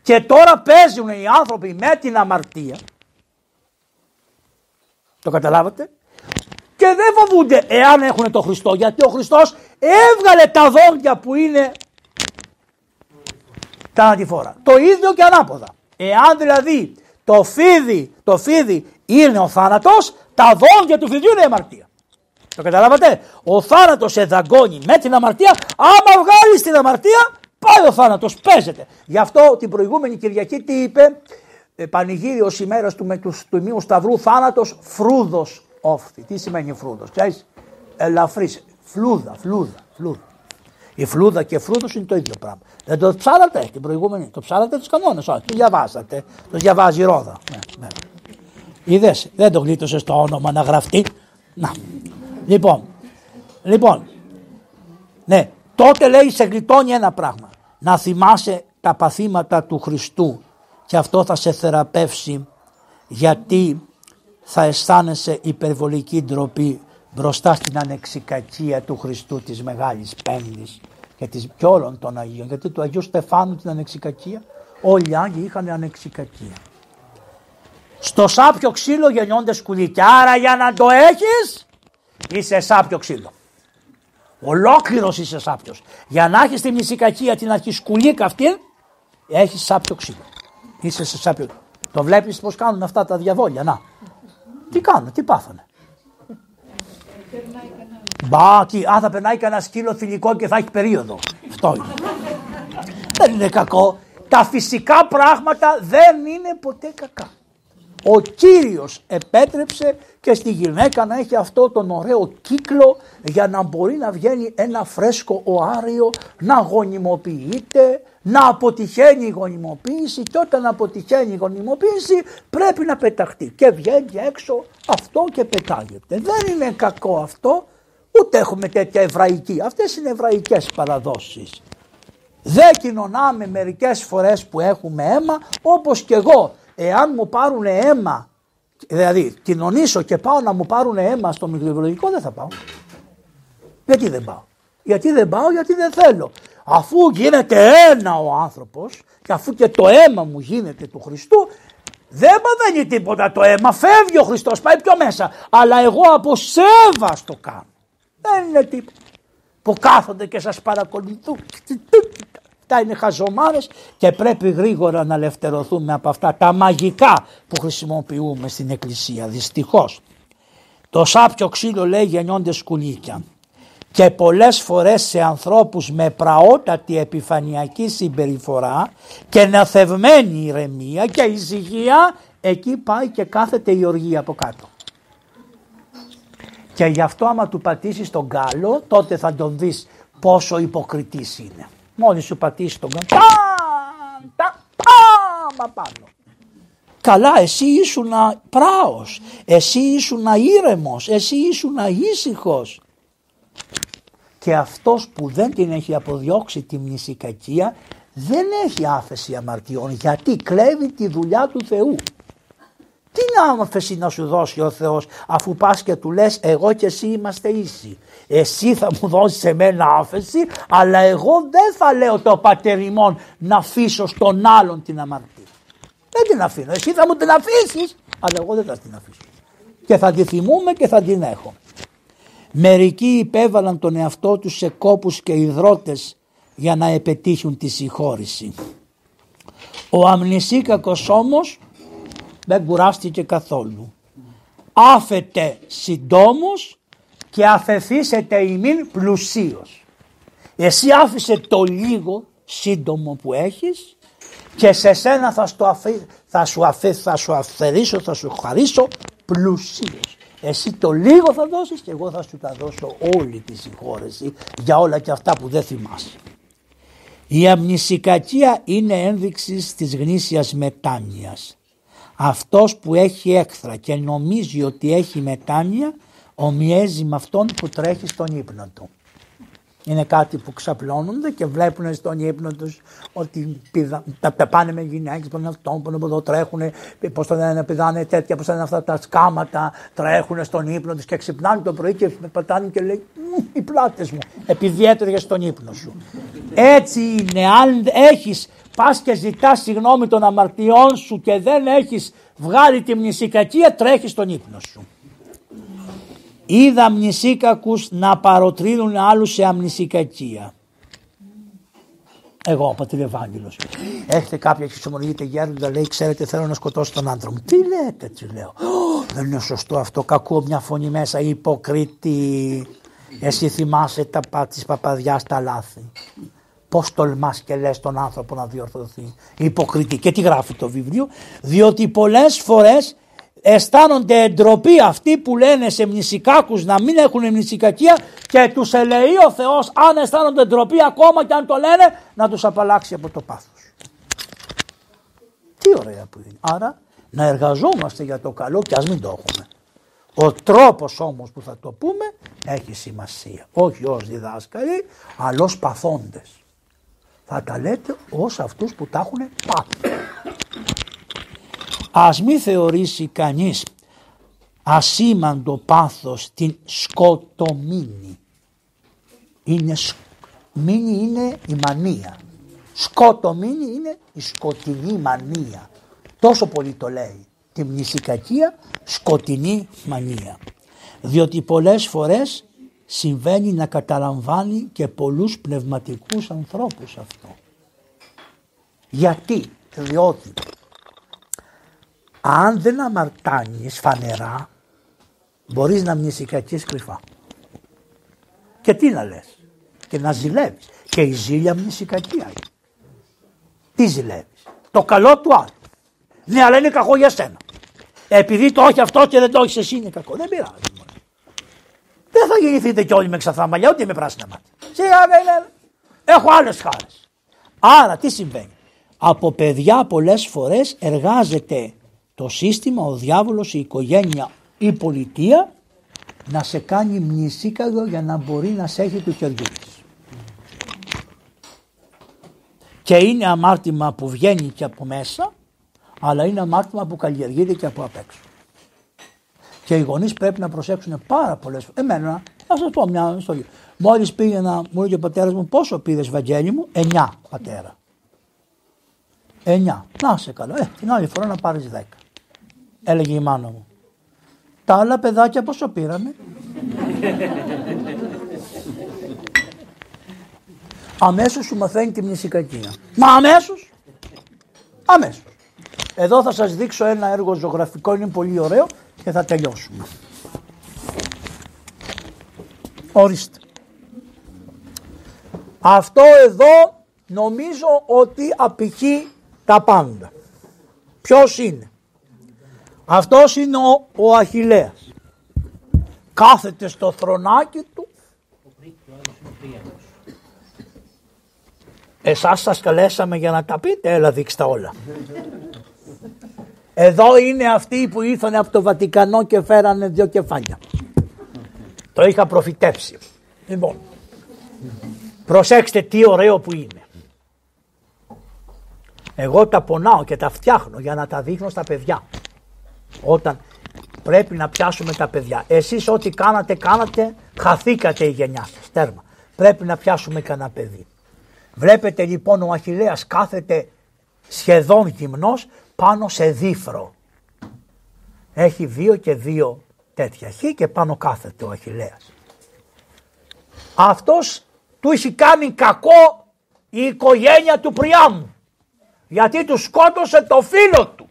Και τώρα παίζουν οι άνθρωποι με την αμαρτία. Το καταλάβατε; Και δεν φοβούνται εάν έχουν το Χριστό. Γιατί ο Χριστός έβγαλε τα δόντια που είναι τα αντιφόρα. Το ίδιο και ανάποδα. Εάν δηλαδή το φίδι, το φίδι είναι ο θάνατος, τα δόντια του φιδιού είναι η αμαρτία. Το καταλάβατε; Ο θάνατος σε δαγκώνει με την αμαρτία. Άμα βγάλεις την αμαρτία, πάει ο θάνατος. Παίζεται. Γι' αυτό την προηγούμενη Κυριακή τι είπε, ε, πανηγύριος ημέρας του με τους τιμίου Σταυρού, θάνατος φρούδος όφθη. Τι σημαίνει φρούδος, ξέρεις; Ελαφρύς. Φλούδα, φλούδα, φλούδα. Η φλούδα και φρούδος είναι το ίδιο πράγμα. Δεν το ψάλατε την προηγούμενη; Το ψάλατε τους κανόνες; Όχι, το διαβάσατε. Το διαβάζει η ρόδα. Ναι, ναι. Είδες, δεν το γλίτωσε το όνομα να γραφτεί. Να. Λοιπόν, λοιπόν, ναι, τότε λέει σε γλιτώνει ένα πράγμα. Να θυμάσαι τα παθήματα του Χριστού και αυτό θα σε θεραπεύσει γιατί θα αισθάνεσαι υπερβολική ντροπή μπροστά στην ανεξικακία του Χριστού της Μεγάλης Πέμπτης και, της, και όλων των Αγίων. Γιατί του Αγίου Στεφάνου την ανεξικακία, όλοι οι Άγιοι είχαν ανεξικακία. Στο σάπιο ξύλο γεννιόνται σκουλίκια. Άρα για να το έχεις είσαι σάπιο ξύλο. Ολόκληρος είσαι σάπιος. Για να έχεις τη μυσικακία την αρχισκουλίκα αυτή, έχεις σάπιο ξύλο. Είσαι σε σάπιο. Το βλέπεις πως κάνουν αυτά τα διαβόλια. Να. Τι κάνουν, τι πάθανε. Μπα, τι, α, θα περνάει κανένα σκύλο θηλυκό και θα έχει περίοδο. Αυτό είναι. δεν είναι κακό. Τα φυσικά πράγματα δεν είναι ποτέ κακά. Ο Κύριος επέτρεψε και στη γυναίκα να έχει αυτό τον ωραίο κύκλο για να μπορεί να βγαίνει ένα φρέσκο οάριο, να γονιμοποιείται, να αποτυχαίνει η γονιμοποίηση και όταν αποτυχαίνει η γονιμοποίηση πρέπει να πεταχτεί και βγαίνει έξω αυτό και πετάγεται. Δεν είναι κακό αυτό, ούτε έχουμε τέτοια εβραϊκή. Αυτές είναι εβραϊκές παραδόσεις. Δεν κοινωνάμε μερικές φορές που έχουμε αίμα όπως και εγώ εάν μου πάρουν αίμα, δηλαδή κοινωνήσω και πάω να μου πάρουν αίμα στο μικροβιολογικό δεν θα πάω. Γιατί δεν πάω; Γιατί δεν πάω, γιατί δεν θέλω. Αφού γίνεται ένα ο άνθρωπος και αφού και το αίμα μου γίνεται του Χριστού, δεν παθαίνει τίποτα το αίμα, φεύγει ο Χριστός, πάει πιο μέσα. Αλλά εγώ από σέβαστο κάνω. Δεν είναι τίποτα. Που κάθονται και σας παρακολουθούν. Αυτά είναι χαζομάρες και πρέπει γρήγορα να ελευθερωθούμε από αυτά τα μαγικά που χρησιμοποιούμε στην εκκλησία δυστυχώς. Το σάπιο ξύλο λέει γεννιόνται σκουλίκια και πολλές φορές σε ανθρώπους με πραότατη επιφανειακή συμπεριφορά και ναθευμένη ηρεμία και ησυχία εκεί πάει και κάθεται η οργή από κάτω. Και γι' αυτό άμα του πατήσεις τον κάλο τότε θα τον δεις πόσο υποκριτής είναι. Μόλις σου πατήσει τον κάνω, τα, πάμα πάνω. Καλά, εσύ ήσουν πράος, εσύ ήσουν ήρεμος, εσύ ήσουν ήσυχος. Και αυτός που δεν την έχει αποδιώξει τη μνησικακία δεν έχει άφεση αμαρτιών γιατί κλέβει τη δουλειά του Θεού. Τι άμφεση να σου δώσει ο Θεός αφού πας και του λες εγώ και εσύ είμαστε ίσοι. Εσύ θα μου δώσεις εμένα άφεση αλλά εγώ δεν θα λέω το πατεριμόν να αφήσω στον άλλον την αμαρτία. Δεν την αφήνω. Εσύ θα μου την αφήσεις αλλά εγώ δεν θα την αφήσω. Και θα τη θυμούμε και θα την έχω. Μερικοί υπέβαλαν τον εαυτό τους σε κόπους και υδρότες για να επετύχουν τη συγχώρηση. Ο αμνησίκακος όμως δεν κουράστηκε καθόλου. Άφετε συντόμους και αφεθήσετε ημίν πλουσίως. Εσύ άφησε το λίγο σύντομο που έχεις και σε σένα θα, στο θα, σου αφή, θα σου αφαιρήσω, θα σου χαρίσω πλουσίως. Εσύ το λίγο θα δώσεις και εγώ θα σου τα δώσω όλη τη συγχώρεση για όλα και αυτά που δεν θυμάσαι. Η αμνησικακία είναι ένδειξη της γνήσιας μετάνοιας. Αυτός που έχει έκθρα και νομίζει ότι έχει μετάνοια ομοιέζει με αυτόν που τρέχει στον ύπνο του. Είναι κάτι που ξαπλώνονται και βλέπουν στον ύπνο τους ότι πηδα, τα, τα πάνε με γυναίκες που είναι αυτό, που είναι εδώ τρέχουν, πώς το λένε, πηδάνε τέτοια, πώς είναι αυτά τα σκάματα, τρέχουν στον ύπνο τους και ξυπνάνε το πρωί και πατάνε και λέει Οι πλάτες μου, επειδή έτρεχε στον ύπνο σου. Έτσι είναι, αν έχεις πας και ζητάς συγγνώμη των αμαρτιών σου και δεν έχεις βγάλει τη μνησικακία, τρέχεις στον ύπνο σου. Είδα μνησίκακους να παροτρύνουν άλλους σε αμνησικακία. Εγώ, ο πατήρ Ευάγγελος. Έχετε κάποια και ξεμονηγείτε γέροντα, λέει, ξέρετε θέλω να σκοτώσω τον άντρα μου. Τι λέτε, τσι λέω. Δεν είναι σωστό αυτό, κακό μια φωνή μέσα, υποκρίτη. Εσύ θυμάσαι τα, της παπαδιάς τα λάθη. Πώς τολμάς και λες τον άνθρωπο να διορθωθεί. Υποκρίτη. Και τι γράφει το βιβλίο. Διότι πολλές φορές αισθάνονται εντροπή αυτοί που λένε σε μνησικάκους να μην έχουν μνησικακία και τους ελεεί ο Θεός αν αισθάνονται ντροπή ακόμα και αν το λένε να τους απαλλάξει από το πάθος. Τι ωραία που είναι. Άρα να εργαζόμαστε για το καλό και ας μην το έχουμε. Ο τρόπος όμως που θα το πούμε έχει σημασία. Όχι ως διδάσκαλοι αλλά ως παθόντες. Θα τα λέτε ως αυτούς που τα έχουν πάθει. Ας μη θεωρήσει κανείς ασήμαντο πάθος την σκοτομήνη. Είναι, μήνη είναι η μανία. Σκοτομήνη είναι η σκοτεινή μανία. Τόσο πολύ το λέει. Τη μνησικακία σκοτεινή μανία. Διότι πολλές φορές συμβαίνει να καταλαμβάνει και πολλούς πνευματικούς ανθρώπους αυτό. Γιατί, διότι αν δεν αμαρτάνεις φανερά μπορείς να μνησικακείς κρυφά. Και τι να λες; Και να ζηλεύεις. Και η ζήλια μνησικακία είναι. Τι ζηλεύεις; Το καλό του άλλου. Ναι αλλά είναι κακό για σένα. Επειδή το όχι αυτό και δεν το έχεις εσύ είναι κακό. Δεν πειράζει. Δεν θα γεννηθείτε κι όλοι με ξαφνά μαλλιά ούτε με πράσινα μάτια. Σιγά Έχω άλλες χάρες. Άρα τι συμβαίνει; Από παιδιά πολλές φορές εργάζεται το σύστημα, ο διάβολος, η οικογένεια, η πολιτεία να σε κάνει μνησίκαδο για να μπορεί να σε έχει του χεριού της. Και είναι αμάρτημα που βγαίνει και από μέσα αλλά είναι αμάρτημα που καλλιεργείται και από απ' έξω. Και οι γονείς πρέπει να προσέξουν πάρα πολλές φορές. Εμένα, να σας πω μια ιστορία. Μόλις πήγαινα, μου έλεγε ο πατέρας μου, πόσο πήρες Βαγγέλη μου, 9 πατέρα. 9. Να σε καλό. Ε, την άλλη φορά να πάρεις 10. Έλεγε η μάνα μου. Τα άλλα παιδάκια πόσο πήραμε. αμέσως σου μαθαίνει τη μνησικακία. Μα αμέσως. Αμέσως. Εδώ θα σας δείξω ένα έργο ζωγραφικό, είναι πολύ ωραίο και θα τελειώσουμε. Ορίστε. Αυτό εδώ νομίζω ότι απηχεί τα πάντα. Ποιος είναι; Αυτός είναι ο, ο Αχιλέας. Κάθεται στο θρονάκι του. Εσάς σας καλέσαμε για να τα πείτε, έλα δείξτε όλα. Εδώ είναι αυτοί που ήρθαν από το Βατικανό και φέρανε δύο κεφάλια. Το είχα προφητεύσει. Λοιπόν, προσέξτε τι ωραίο που είναι. Εγώ τα πονάω και τα φτιάχνω για να τα δείχνω στα παιδιά. Όταν πρέπει να πιάσουμε τα παιδιά. Εσείς ό,τι κάνατε, κάνατε, χαθήκατε η γενιά σας. Τέρμα. Πρέπει να πιάσουμε κανένα παιδί. Βλέπετε λοιπόν ο Αχιλέας κάθεται σχεδόν γυμνός πάνω σε δίφρο. Έχει δύο και δύο τέτοια χ και πάνω κάθεται ο Αχιλέας. Αυτός του έχει κάνει κακό η οικογένεια του Πριάμου γιατί του σκότωσε το φίλο του.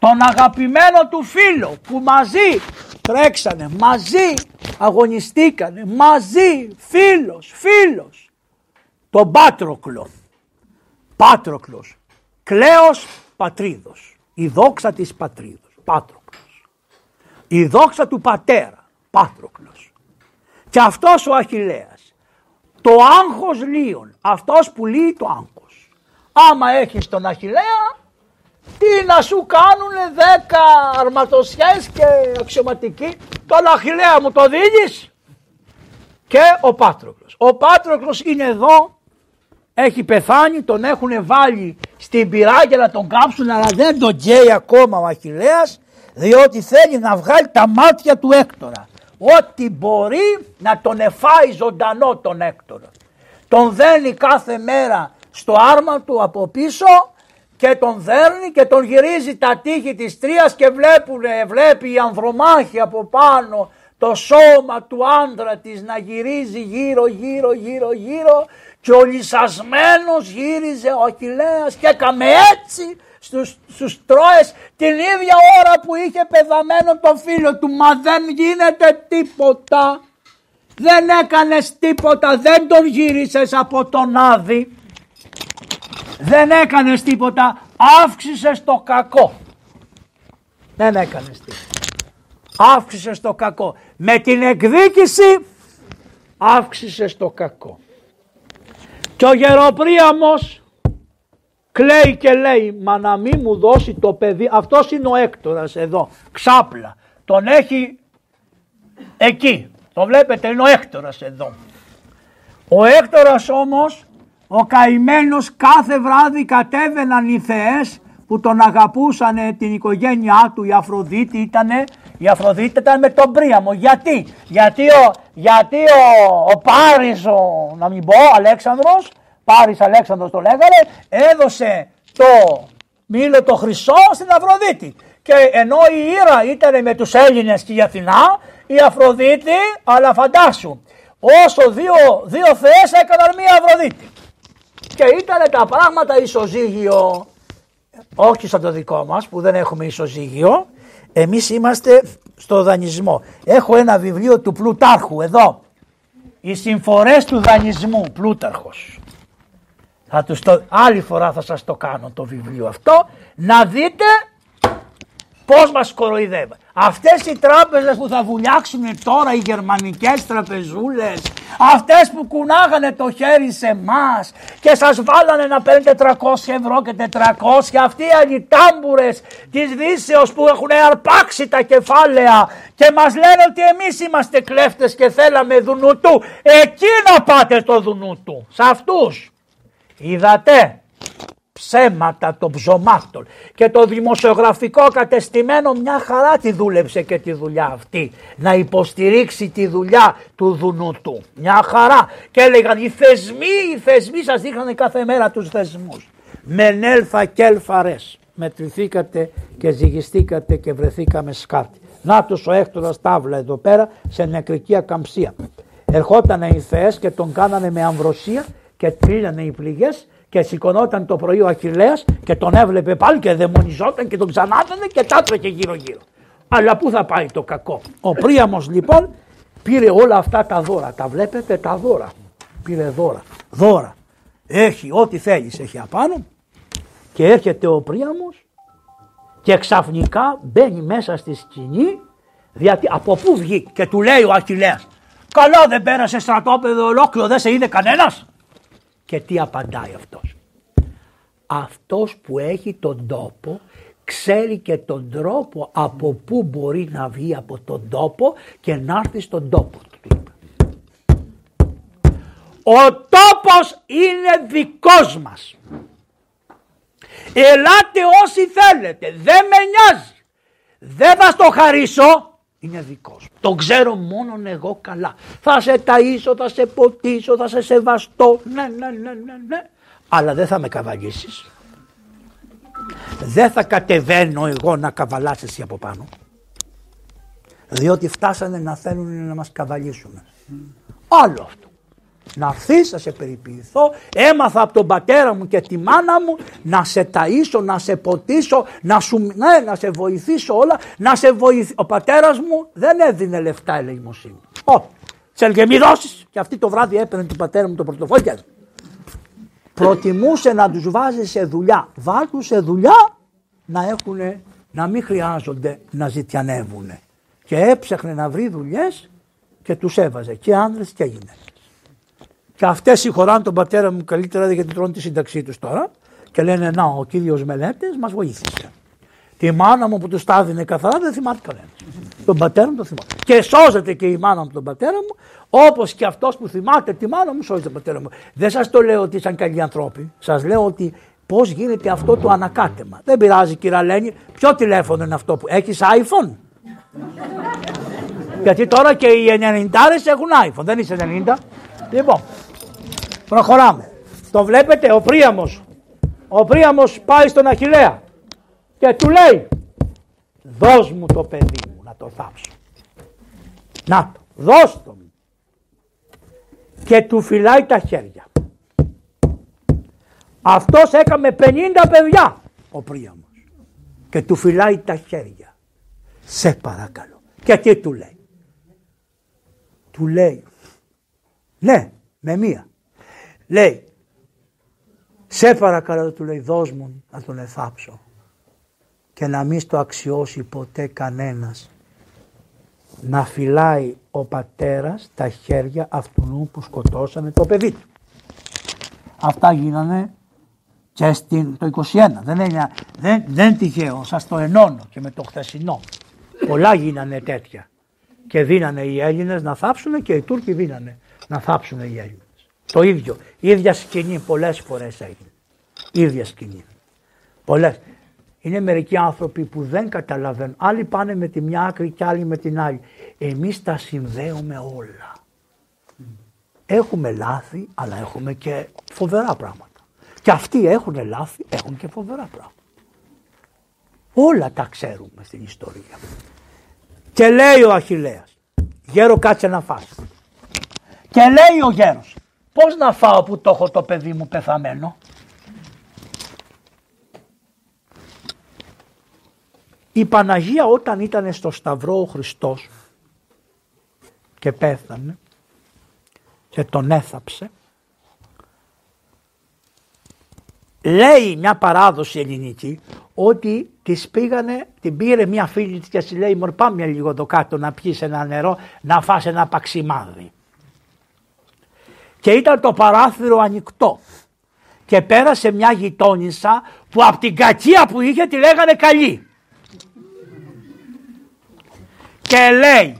Τον αγαπημένο του φίλο που μαζί τρέξανε, μαζί αγωνιστήκανε, μαζί φίλος, φίλος. Τον Πάτροκλο. Πάτροκλος Κλέος πατρίδος. Η δόξα της πατρίδος. Πάτροκλος. Η δόξα του πατέρα. Πάτροκλος. Και αυτός ο Αχιλέας. Το άγχος λίων. Αυτός που λύει το άγχος. Άμα έχεις τον Αχιλέα τι να σου κάνουνε δέκα αρματοσιές και αξιωματικοί; Τον Αχιλέα μου το δίνεις; Και ο Πάτροκλος. Ο Πάτροκλος είναι εδώ έχει πεθάνει, τον έχουν βάλει στην πυρά για να τον κάψουν αλλά δεν τον καίει ακόμα ο Αχιλέας διότι θέλει να βγάλει τα μάτια του Έκτορα. Ό,τι μπορεί να τον εφάει ζωντανό τον Έκτορα. Τον δένει κάθε μέρα στο άρμα του από πίσω και τον δέρνει και τον γυρίζει τα τείχη της τρίας και βλέπουνε, βλέπει η ανδρομάχη από πάνω το σώμα του άντρα της να γυρίζει γύρω γύρω γύρω γύρω και ο λυσασμένος γύριζε ο Αχιλέας και έκαμε έτσι στους, στους Τρώες την ίδια ώρα που είχε πεδαμένο το φίλο του. Μα δεν γίνεται τίποτα. Δεν έκανες τίποτα. Δεν τον γύρισες από τον Άδη δεν έκανες τίποτα αύξησες το κακό δεν έκανες τίποτα αύξησες το κακό με την εκδίκηση αύξησες το κακό και ο γεροπρίαμος κλαίει και λέει μα να μην μου δώσει το παιδί. Αυτός είναι ο Έκτορας εδώ, ξάπλα. Τον έχει εκεί. Το βλέπετε είναι ο Έκτορας εδώ. Ο Έκτορας όμως ο καημένος κάθε βράδυ κατέβαιναν οι θεές που τον αγαπούσαν την οικογένειά του η Αφροδίτη ήτανε η Αφροδίτη ήταν με τον Πρίαμο. Γιατί, γιατί ο, γιατί ο, ο Πάρης, ο, να μην πω, Αλέξανδρος, Πάρης Αλέξανδρος το λέγανε, έδωσε το μήλο το χρυσό στην Αφροδίτη. Και ενώ η Ήρα ήταν με τους Έλληνες και η Αθηνά, η Αφροδίτη, αλλά φαντάσου, όσο δύο, δύο θεές έκαναν μία Αφροδίτη. Και ήταν τα πράγματα ισοζύγιο, όχι σαν το δικό μας που δεν έχουμε ισοζύγιο, εμείς είμαστε στο δανεισμό. Έχω ένα βιβλίο του Πλουτάρχου εδώ, οι συμφορές του δανεισμού, Πλούταρχος. Θα τους το, άλλη φορά θα σας το κάνω το βιβλίο αυτό, να δείτε πώς μας κοροϊδεύει. Αυτές οι τράπεζες που θα βουλιάξουν τώρα, οι γερμανικές τραπεζούλες, αυτές που κουνάγανε το χέρι σε εμάς και σας βάλανε να παίρνετε 400 ευρώ και 400, αυτοί οι αλιτάμπουρες της Δύσεως που έχουν αρπάξει τα κεφάλαια και μας λένε ότι εμείς είμαστε κλέφτες και θέλαμε δουνουτού, εκεί να πάτε στο δουνουτού, σε αυτούς. Είδατε, ψέματα των ψωμάτων και το δημοσιογραφικό κατεστημένο μια χαρά τη δούλεψε και τη δουλειά αυτή να υποστηρίξει τη δουλειά του Δουνουτού. Μια χαρά. Και έλεγαν οι θεσμοί οι θεσμοί σας δείχνανε κάθε μέρα τους θεσμούς. Μενέλφα και ελφαρές μετρηθήκατε και ζυγιστήκατε και βρεθήκαμε σκάτι. Να τους ο Έκτορας Τάβλα εδώ πέρα σε νεκρική ακαμψία. Ερχότανε οι θεές και τον κάνανε με αμβροσία και τρίλανε οι πληγές και σηκωνόταν το πρωί ο Αχιλέας και τον έβλεπε πάλι και δαιμονιζόταν και τον ξανάδανε και τάτρεχε γύρω γύρω. Αλλά πού θα πάει το κακό; Ο Πρίαμος λοιπόν πήρε όλα αυτά τα δώρα. Τα βλέπετε τα δώρα. Πήρε δώρα. Δώρα. Έχει ό,τι θέλεις έχει απάνω και έρχεται ο Πρίαμος και ξαφνικά μπαίνει μέσα στη σκηνή γιατί από πού βγήκε και του λέει ο Αχιλέας Καλά δεν πέρασε στρατόπεδο ολόκληρο δεν σε είδε κανένας. Και τι απαντάει αυτός. Αυτός που έχει τον τόπο ξέρει και τον τρόπο από πού μπορεί να βγει από τον τόπο και να έρθει στον τόπο του. Ο τόπος είναι δικός μας. Ελάτε όσοι θέλετε, δεν με νοιάζει. Δεν θα στο χαρίσω, είναι δικός μου. Το ξέρω μόνο εγώ καλά. Θα σε ταΐσω, θα σε ποτίσω, θα σε σεβαστώ. Ναι, ναι, ναι, ναι, ναι. Αλλά δεν θα με καβαλήσεις. Δεν θα κατεβαίνω εγώ να καβαλάς εσύ από πάνω. Διότι φτάσανε να θέλουν να μας καβαλήσουν. Άλλο αυτό να έρθεις, να σε περιποιηθώ. Έμαθα από τον πατέρα μου και τη μάνα μου να σε ταΐσω, να σε ποτίσω, να, σου, ναι, να σε βοηθήσω όλα. Να σε βοηθ... Ο πατέρας μου δεν έδινε λεφτά ελεημοσύνη. Ω, σε μη δώσεις. Και αυτή το βράδυ έπαιρνε του πατέρα μου το πορτοφόλι Προτιμούσε να τους βάζει σε δουλειά. Βάλ σε δουλειά να έχουν, να μην χρειάζονται να ζητιανεύουν. Και έψαχνε να βρει δουλειές και τους έβαζε και άνδρες και γυναίκες. Και αυτές συγχωράνε τον πατέρα μου καλύτερα γιατί τρώνε τη σύνταξή τους τώρα και λένε Να, ο κύριος Μελέτε μας βοήθησε. Τη μάνα μου που τους τα έδινε καθαρά δεν θυμάται κανένας. Τον πατέρα μου τον θυμάται. Και σώζεται και η μάνα μου τον πατέρα μου, όπως και αυτός που θυμάται τη μάνα μου σώζει τον πατέρα μου. Δεν σας το λέω ότι ήταν καλοί ανθρώποι. Σας λέω ότι πώς γίνεται αυτό το ανακάτεμα. Δεν πειράζει, κυρία Λένη, ποιο τηλέφωνο είναι αυτό που έχεις iPhone; Γιατί τώρα και οι 90 έχουν iPhone, δεν είσαι 90. Λοιπόν, Προχωράμε. Το βλέπετε ο Πρίαμος. Ο Πρίαμος πάει στον Αχιλέα και του λέει δώσ' μου το παιδί μου να το θάψω. Να το, δώσ' το μου. Και του φυλάει τα χέρια. Αυτός έκαμε 50 παιδιά ο Πρίαμος και του φυλάει τα χέρια. Σε παρακαλώ. Και τι του λέει. Του λέει ναι με μία Λέει, σε παρακαλώ του λέει δώσ' μου να τον εθάψω και να μην στο αξιώσει ποτέ κανένας να φυλάει ο πατέρας τα χέρια αυτού που σκοτώσανε το παιδί του. Αυτά γίνανε και στην, το 21. Δεν είναι, δεν, δεν τυχαίο, σας το ενώνω και με το χθεσινό. Πολλά γίνανε τέτοια. Και δίνανε οι Έλληνες να θάψουν και οι Τούρκοι δίνανε να θάψουν οι Έλληνες. Το ίδιο. Η ίδια σκηνή πολλές φορές έγινε. Η ίδια σκηνή. Πολλές. Είναι μερικοί άνθρωποι που δεν καταλαβαίνουν. Άλλοι πάνε με τη μια άκρη και άλλοι με την άλλη. Εμείς τα συνδέουμε όλα. Έχουμε λάθη αλλά έχουμε και φοβερά πράγματα. Και αυτοί έχουν λάθη, έχουν και φοβερά πράγματα. Όλα τα ξέρουμε στην ιστορία. Και λέει ο Αχιλέας, Γέρο κάτσε να φας. Και λέει ο γέρος, πώς να φάω που το έχω το παιδί μου πεθαμένο; Η Παναγία όταν ήταν στο Σταυρό ο Χριστός και πέθανε και τον έθαψε λέει μια παράδοση ελληνική ότι της πήγανε, την πήρε μια φίλη της και της λέει μωρ πάμε λίγο εδώ κάτω να πιεις ένα νερό να φας ένα παξιμάδι. Και ήταν το παράθυρο ανοιχτό και πέρασε μια γειτόνισσα που από την κακία που είχε τη λέγανε καλή. Και λέει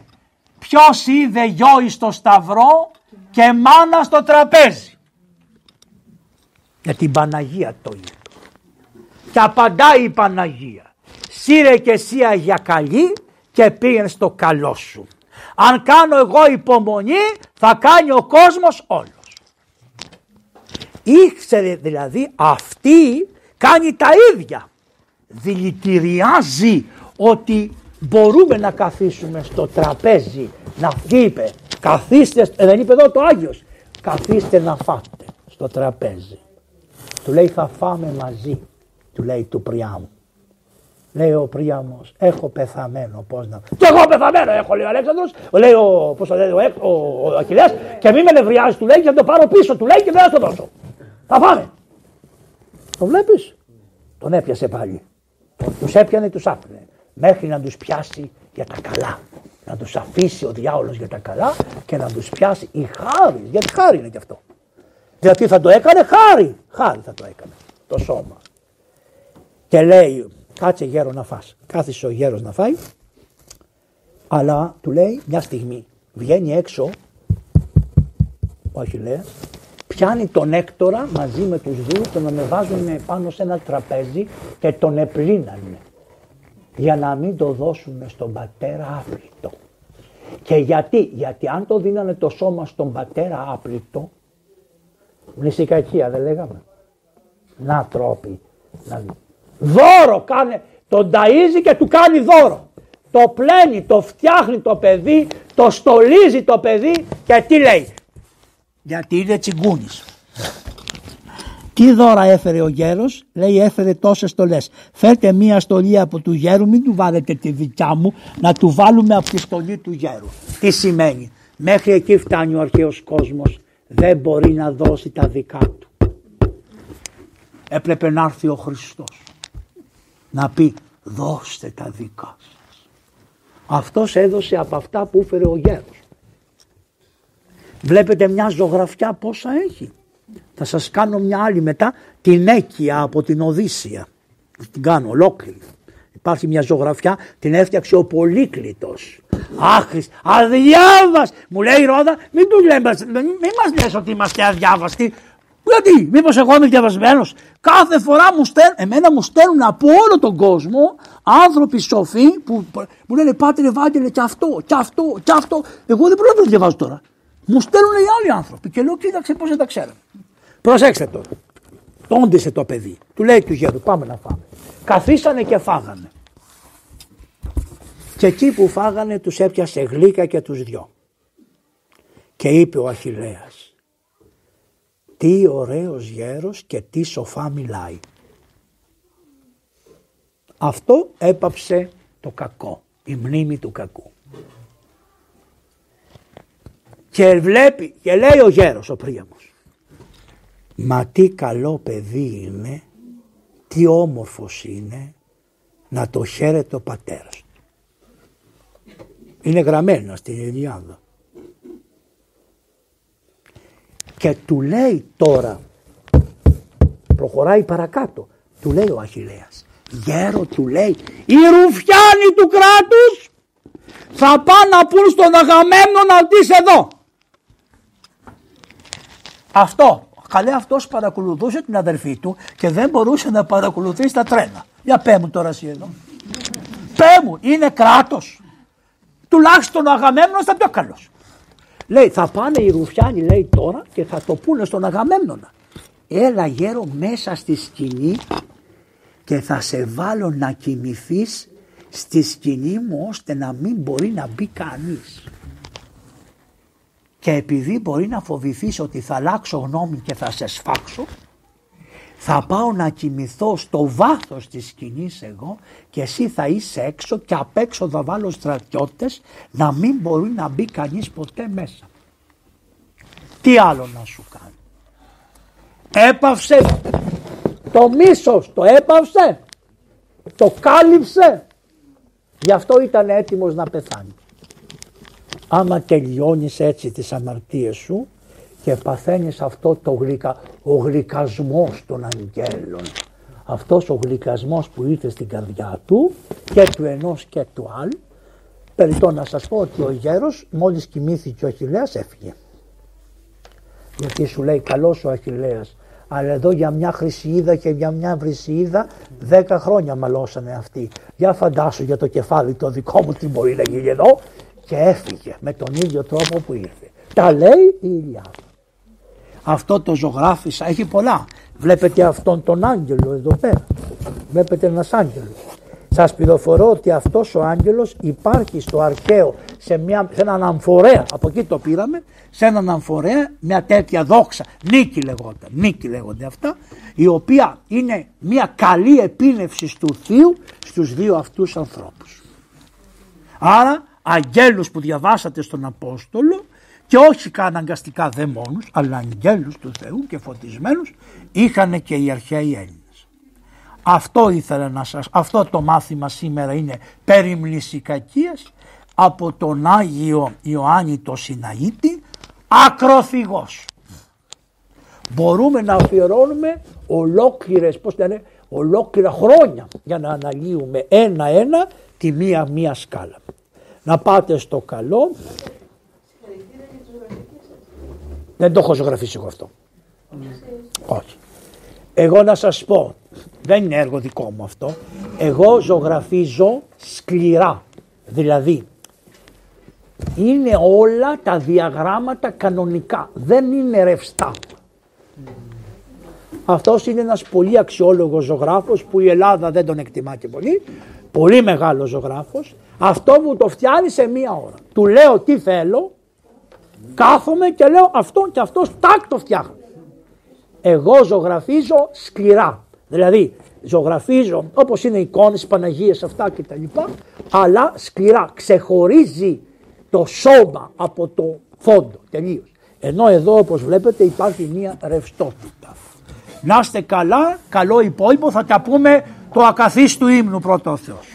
ποιος είδε γιο στο σταυρό και μάνα στο τραπέζι; Για την Παναγία το είπε. Και απαντάει η Παναγία. Σύρε και εσύ για καλή και πήγαινε στο καλό σου. Αν κάνω εγώ υπομονή θα κάνει ο κόσμος όλος. Ήξερε δηλαδή αυτή κάνει τα ίδια. Δηλητηριάζει ότι μπορούμε να καθίσουμε στο τραπέζι να είπε καθίστε, ε, δεν είπε εδώ το Άγιος, καθίστε να φάτε στο τραπέζι. Του λέει θα φάμε μαζί, του λέει του Πριάμου. Λέει ο Πριάμος, έχω πεθαμένο, πώς να... Και εγώ πεθαμένο έχω, λέει ο Αλέξανδρος, λέει ο, πώς το λέει, ο, ο, ο Αχιλέας, και μη με νευριάζει, του λέει, και θα το πάρω πίσω, του λέει και δεν θα το δώσω. Θα φάμε. Το βλέπεις, τον έπιασε πάλι. Τους έπιανε, τους άφηνε, μέχρι να τους πιάσει για τα καλά. Να τους αφήσει ο διάολος για τα καλά και να τους πιάσει η χάρη, γιατί χάρη είναι και αυτό. Γιατί θα το έκανε χάρη. Χάρη θα το έκανε το σώμα. Και λέει κάτσε γέρο να φας. Κάθισε ο γέρος να φάει. Αλλά του λέει μια στιγμή βγαίνει έξω ο Αχιλέας πιάνει τον Έκτορα μαζί με τους δύο τον ανεβάζουν πάνω σε ένα τραπέζι και τον επλύνανε για να μην το δώσουμε στον πατέρα άπλητο. Και γιατί, γιατί αν το δίνανε το σώμα στον πατέρα άπλητο Νησικακία δεν λέγαμε. Να τρόποι. Να... Δώρο κάνε. Τον ταΐζει και του κάνει δώρο. Το πλένει, το φτιάχνει το παιδί, το στολίζει το παιδί και τι λέει. Γιατί είναι τσιγκούνης. Τι δώρα έφερε ο γέρος, λέει έφερε τόσες στολές. Φέρτε μία στολή από του γέρου, μην του βάλετε τη δικιά μου, να του βάλουμε από τη στολή του γέρου. Τι σημαίνει, μέχρι εκεί φτάνει ο αρχαίος κόσμος δεν μπορεί να δώσει τα δικά του. Έπρεπε να έρθει ο Χριστός να πει δώστε τα δικά σας. Αυτός έδωσε από αυτά που έφερε ο γέρος. Βλέπετε μια ζωγραφιά πόσα έχει. Θα σας κάνω μια άλλη μετά την Έκια από την Οδύσσια. Την κάνω ολόκληρη. Υπάρχει μια ζωγραφιά, την έφτιαξε ο Πολύκλητος. Άχρης, αδιάβαστ. Μου λέει η Ρόδα, μην τους λέμε, μην μας λες ότι είμαστε αδιάβαστοι. Γιατί, μήπως εγώ είμαι διαβασμένος. Κάθε φορά μου στέλνουν, εμένα μου στέλνουν από όλο τον κόσμο άνθρωποι σοφοί που μου λένε Πάτερ Ευάγγελε και αυτό, και αυτό, και αυτό. Εγώ δεν μπορώ να το διαβάζω τώρα. Μου στέλνουν οι άλλοι άνθρωποι και λέω κοίταξε πώς δεν τα ξέρω. Προσέξτε τώρα. Τόντισε το παιδί. Του λέει του γέρου πάμε να φάμε. Καθίσανε και φάγανε. Και εκεί που φάγανε τους έπιασε γλύκα και τους δυο. Και είπε ο Αχιλέας, τι ωραίος γέρος και τι σοφά μιλάει. Αυτό έπαψε το κακό, η μνήμη του κακού. Και βλέπει και λέει ο γέρος ο Πρίαμος, μα τι καλό παιδί είναι, τι όμορφος είναι να το χαίρεται ο πατέρας είναι γραμμένο στην Ιλιάδα. Και του λέει τώρα, προχωράει παρακάτω, του λέει ο Αχιλέας, γέρο του λέει, οι ρουφιάνοι του κράτους θα πάνε να πούν στον Αγαμένο να δεις εδώ. Αυτό, καλέ αυτός παρακολουθούσε την αδερφή του και δεν μπορούσε να παρακολουθήσει τα τρένα. Για πέ μου τώρα εσύ εδώ. Πέ μου, είναι κράτος τουλάχιστον ο Αγαμέμνος θα πιο καλός. Λέει θα πάνε οι Ρουφιάνοι λέει τώρα και θα το πούνε στον Αγαμέμνονα. Έλα γέρο μέσα στη σκηνή και θα σε βάλω να κοιμηθείς στη σκηνή μου ώστε να μην μπορεί να μπει κανείς. και επειδή μπορεί να φοβηθείς ότι θα αλλάξω γνώμη και θα σε σφάξω θα πάω να κοιμηθώ στο βάθος της σκηνής εγώ και εσύ θα είσαι έξω και απ' έξω θα βάλω στρατιώτες να μην μπορεί να μπει κανείς ποτέ μέσα. Τι άλλο να σου κάνει. Έπαυσε το μίσος, το έπαυσε, το κάλυψε. Γι' αυτό ήταν έτοιμος να πεθάνει. Άμα τελειώνεις έτσι τις αμαρτίες σου και παθαίνεις αυτό το γλυκα, ο γλυκασμός των αγγέλων. Αυτός ο γλυκασμός που ήρθε στην καρδιά του και του ενός και του άλλου. Περιτώ να σας πω ότι ο γέρος μόλις κοιμήθηκε ο Αχιλέας έφυγε. Γιατί σου λέει καλός ο Αχιλέας αλλά εδώ για μια χρυσίδα και για μια βρυσίδα δέκα χρόνια μαλώσανε αυτοί. Για φαντάσου για το κεφάλι το δικό μου τι μπορεί να γίνει εδώ και έφυγε με τον ίδιο τρόπο που ήρθε. Τα λέει η Ηλιάδα. Αυτό το ζωγράφισα, έχει πολλά. Βλέπετε αυτόν τον άγγελο εδώ πέρα. Βλέπετε ένας άγγελος. Σας πληροφορώ ότι αυτός ο άγγελος υπάρχει στο αρχαίο σε, μια, σε έναν αμφορέα, από εκεί το πήραμε, σε έναν αμφορέα μια τέτοια δόξα, νίκη λεγόταν, νίκη λέγονται αυτά, η οποία είναι μια καλή επίνευση του Θείου στους δύο αυτούς ανθρώπους. Άρα αγγέλους που διαβάσατε στον Απόστολο και όχι αναγκαστικά δαιμόνους αλλά αγγέλους του Θεού και φωτισμένους είχαν και οι αρχαίοι Έλληνες. Αυτό ήθελα να σας, αυτό το μάθημα σήμερα είναι περί μνησικακίας από τον Άγιο Ιωάννη το Σιναήτη ακροθυγός. Μπορούμε να αφιερώνουμε ολόκληρες, πώς λένε, ολόκληρα χρόνια για να αναλύουμε ένα-ένα τη μία-μία σκάλα. Να πάτε στο καλό. Δεν το έχω ζωγραφίσει εγώ αυτό. Όχι. Εγώ να σας πω, δεν είναι έργο δικό μου αυτό, εγώ ζωγραφίζω σκληρά. Δηλαδή, είναι όλα τα διαγράμματα κανονικά, δεν είναι ρευστά. Αυτός είναι ένας πολύ αξιόλογος ζωγράφος που η Ελλάδα δεν τον εκτιμά και πολύ, πολύ μεγάλος ζωγράφος. Αυτό μου το φτιάνει σε μία ώρα. Του λέω τι θέλω, κάθομαι και λέω αυτό και αυτός τάκ το φτιάχνω. Εγώ ζωγραφίζω σκληρά. Δηλαδή ζωγραφίζω όπως είναι εικόνες, Παναγίες αυτά κτλ. Αλλά σκληρά ξεχωρίζει το σώμα από το φόντο τελείως. Ενώ εδώ όπως βλέπετε υπάρχει μια ρευστότητα. Να είστε καλά, καλό υπόλοιπο, θα τα πούμε το ακαθίστου ύμνου πρώτο Θεός.